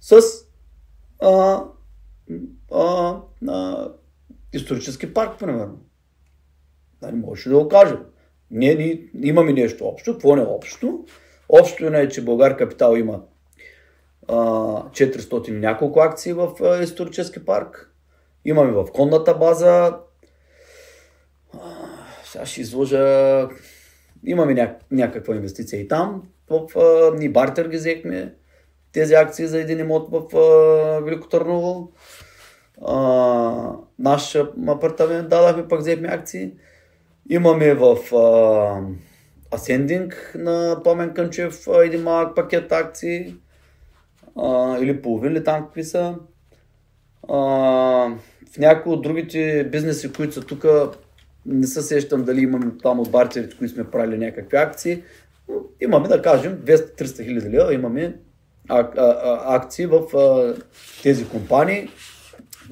с а, а, а, исторически парк, примерно. Нали, можеше да го кажем. Ние, ние имаме нещо общо. Какво не е общо? Общо не е, че Българ Капитал има а, 400 няколко акции в а, исторически парк. Имаме в конната база. А, сега ще изложа. Имаме ня... някаква инвестиция и там. В а, ни бартер ги взехме тези акции за един имот в а, Велико Търново. А, наш апартамент дадахме, пък взехме акции. Имаме в а, Ascending на Пламен Кънчев един малък пакет акции. А, или половин ли там какви са. А, в някои от другите бизнеси, които са тук, не се сещам дали имаме там от бартерите, които сме правили някакви акции. Имаме, да кажем, 200-300 хиляди лева, имаме акции в тези компании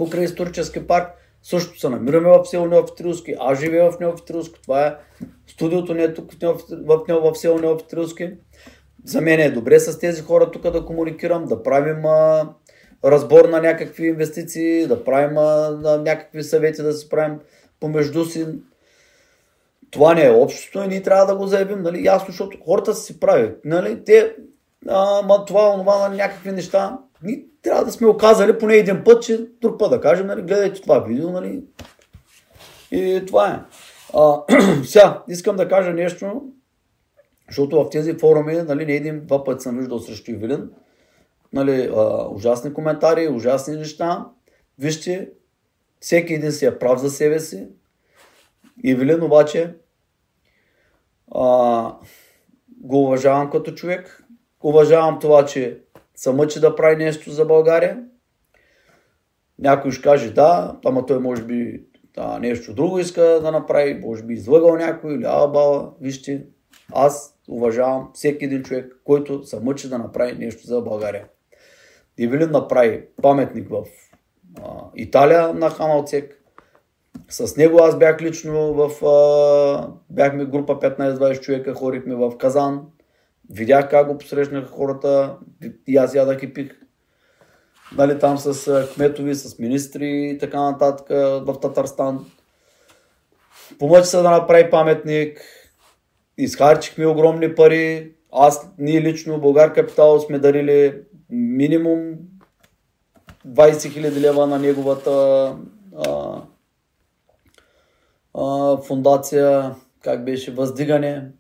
покрай исторически парк. Също се намираме в село Неофитрилски. Аз живея в Неофитрилски. Това е студиото ни е тук в, в, в, в село Неофитрилски. За мен е добре с тези хора тук да комуникирам, да правим а, разбор на някакви инвестиции, да правим а, на някакви съвети, да се правим помежду си. Това не е общото и ние трябва да го заявим, нали, ясно, защото хората си прави. Нали, те, а, ма това, онова, на някакви неща, ние трябва да сме оказали поне един път, че друг път да кажем, нали, гледайте това видео, нали. И това е. А, сега, искам да кажа нещо, защото в тези форуми, нали, не един-два пъти съм виждал срещу Ивилин, нали, а, ужасни коментари, ужасни неща. Вижте, Всеки един си е прав за себе си. Ивелин обаче а, го уважавам като човек. Уважавам това, че се мъчи да прави нещо за България. Някой ще каже да, ама той може би да, нещо друго иска да направи, може би излъгал някой или ала Вижте, аз уважавам всеки един човек, който се мъчи да направи нещо за България. Ивелин направи паметник в Италия на Ханалцек. С него аз бях лично в... А, бяхме група 15-20 човека, хорихме в Казан. Видях как го посрещнаха хората и аз ядах и пих. Нали, там с кметови, с министри и така нататък в Татарстан. Помъчи се да направи паметник. Изхарчихме огромни пари. Аз, ние лично, Българ Капитал сме дарили минимум 20 000 лева на неговата а, а, фундация, как беше, въздигане.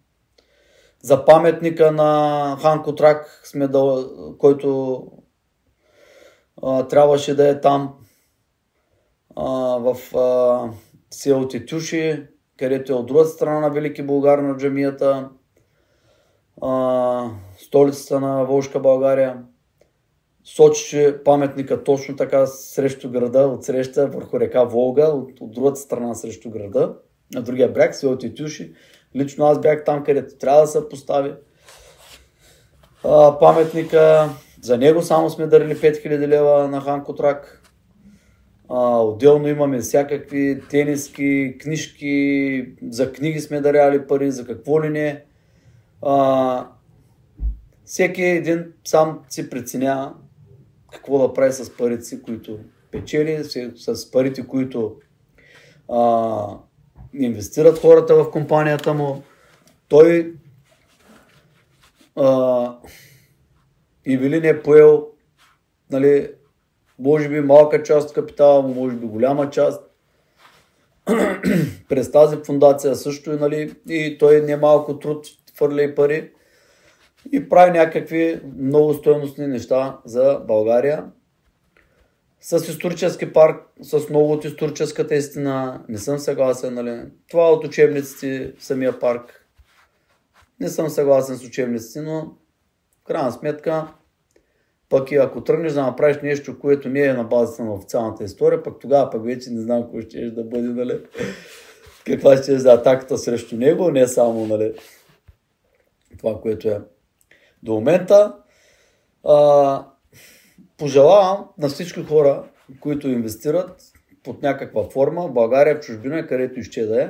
За паметника на Хан Котрак, сме да, който а, трябваше да е там а, в а, село Тетюши, където е от другата страна на Велики Българ на джамията, а, столицата на Волжка България сочеше паметника точно така срещу града, от среща върху река Волга, от, от другата страна срещу града, на другия бряг, село Тетюши. Лично аз бях там, където трябва да се постави а, паметника. За него само сме дарили 5000 лева на Хан Котрак. А, отделно имаме всякакви тениски, книжки, за книги сме даряли пари, за какво ли не. А, всеки един сам си преценява какво да прави с парите си, които печели, с парите, които а, инвестират хората в компанията му. Той а, Ивелин е поел нали, може би малка част от капитала може би голяма част. През тази фундация също нали, и той не малко труд хвърля и пари и прави някакви много стоеностни неща за България. С исторически парк, с много от историческата истина, не съм съгласен. Нали? Това от учебниците в самия парк. Не съм съгласен с учебниците, но в крайна сметка, пък и ако тръгнеш да направиш нещо, което не е на базата на официалната история, пък тогава пък вече не знам кой ще да бъде, нали? каква ще е за атаката срещу него, не само нали, това, което е до момента. А, пожелавам на всички хора, които инвестират под някаква форма, в България, в чужбина, където ще да е,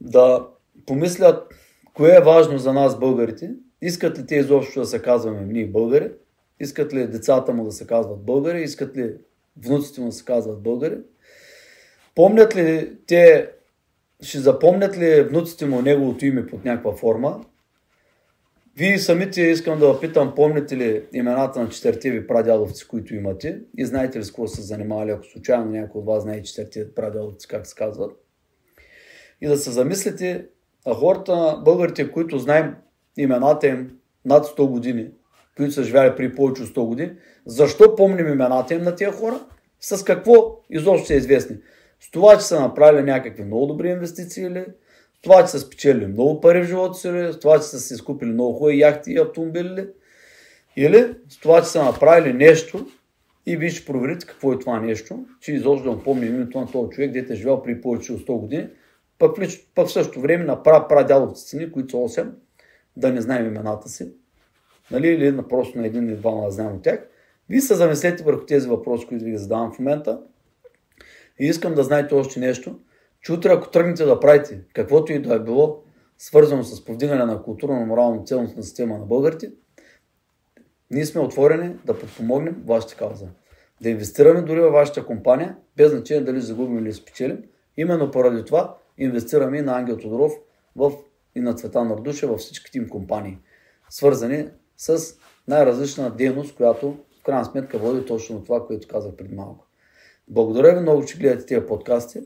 да помислят кое е важно за нас българите. Искат ли те изобщо да се казваме ние българи? Искат ли децата му да се казват българи? Искат ли внуците му да се казват българи? Помнят ли те, ще запомнят ли внуците му неговото име под някаква форма? Вие самите искам да питам, помните ли имената на четирите ви прадядовци, които имате и знаете ли с какво са занимавали, ако случайно някой от вас знае четирите прадядовци, как се казват. И да се замислите, а хората, българите, които знаем имената им над 100 години, които са живяли при повече от 100 години, защо помним имената им на тези хора? С какво изобщо са известни? С това, че са направили някакви много добри инвестиции или това, че са спечели много пари в живота си, с това, че са си изкупили много хубави яхти и автомобили, или с това, че са направили нещо и вие ще проверите какво е това нещо, че изобщо да му помни името на този човек, дете е живял при повече от 100 години, пък, пък в същото време на прадядовците ни, които са 8, да не знаем имената си, нали, или на просто на един или два да знаем от тях. Вие се замислете върху тези въпроси, които ви задавам в момента. И искам да знаете още нещо – че утре ако тръгнете да правите каквото и да е било, свързано с повдигане на културно-морално ценностна система на българите, ние сме отворени да подпомогнем вашата кауза. Да инвестираме дори във вашата компания, без значение дали загубим или спечелим. Именно поради това инвестираме и на Ангел Тодоров в, и на Цветан Нардуша във всичките им компании, свързани с най-различна дейност, която в крайна сметка води точно това, което казах преди малко. Благодаря ви много, че гледате тези подкасти.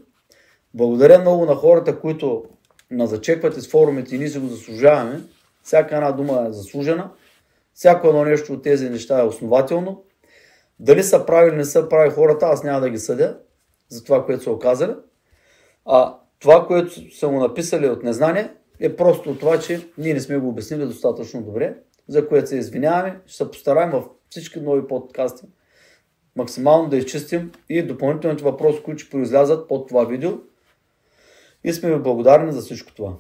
Благодаря много на хората, които на зачеквате с форумите и ние си го заслужаваме. Всяка една дума е заслужена. Всяко едно нещо от тези неща е основателно. Дали са прави или не са прави хората, аз няма да ги съдя. за това, което са оказали. А това, което са му написали от незнание, е просто това, че ние не сме го обяснили достатъчно добре, за което се извиняваме. Ще се постараем в всички нови подкасти максимално да изчистим и допълнителните въпроси, които ще произлязат под това видео. И сме ви благодарни за всичко това.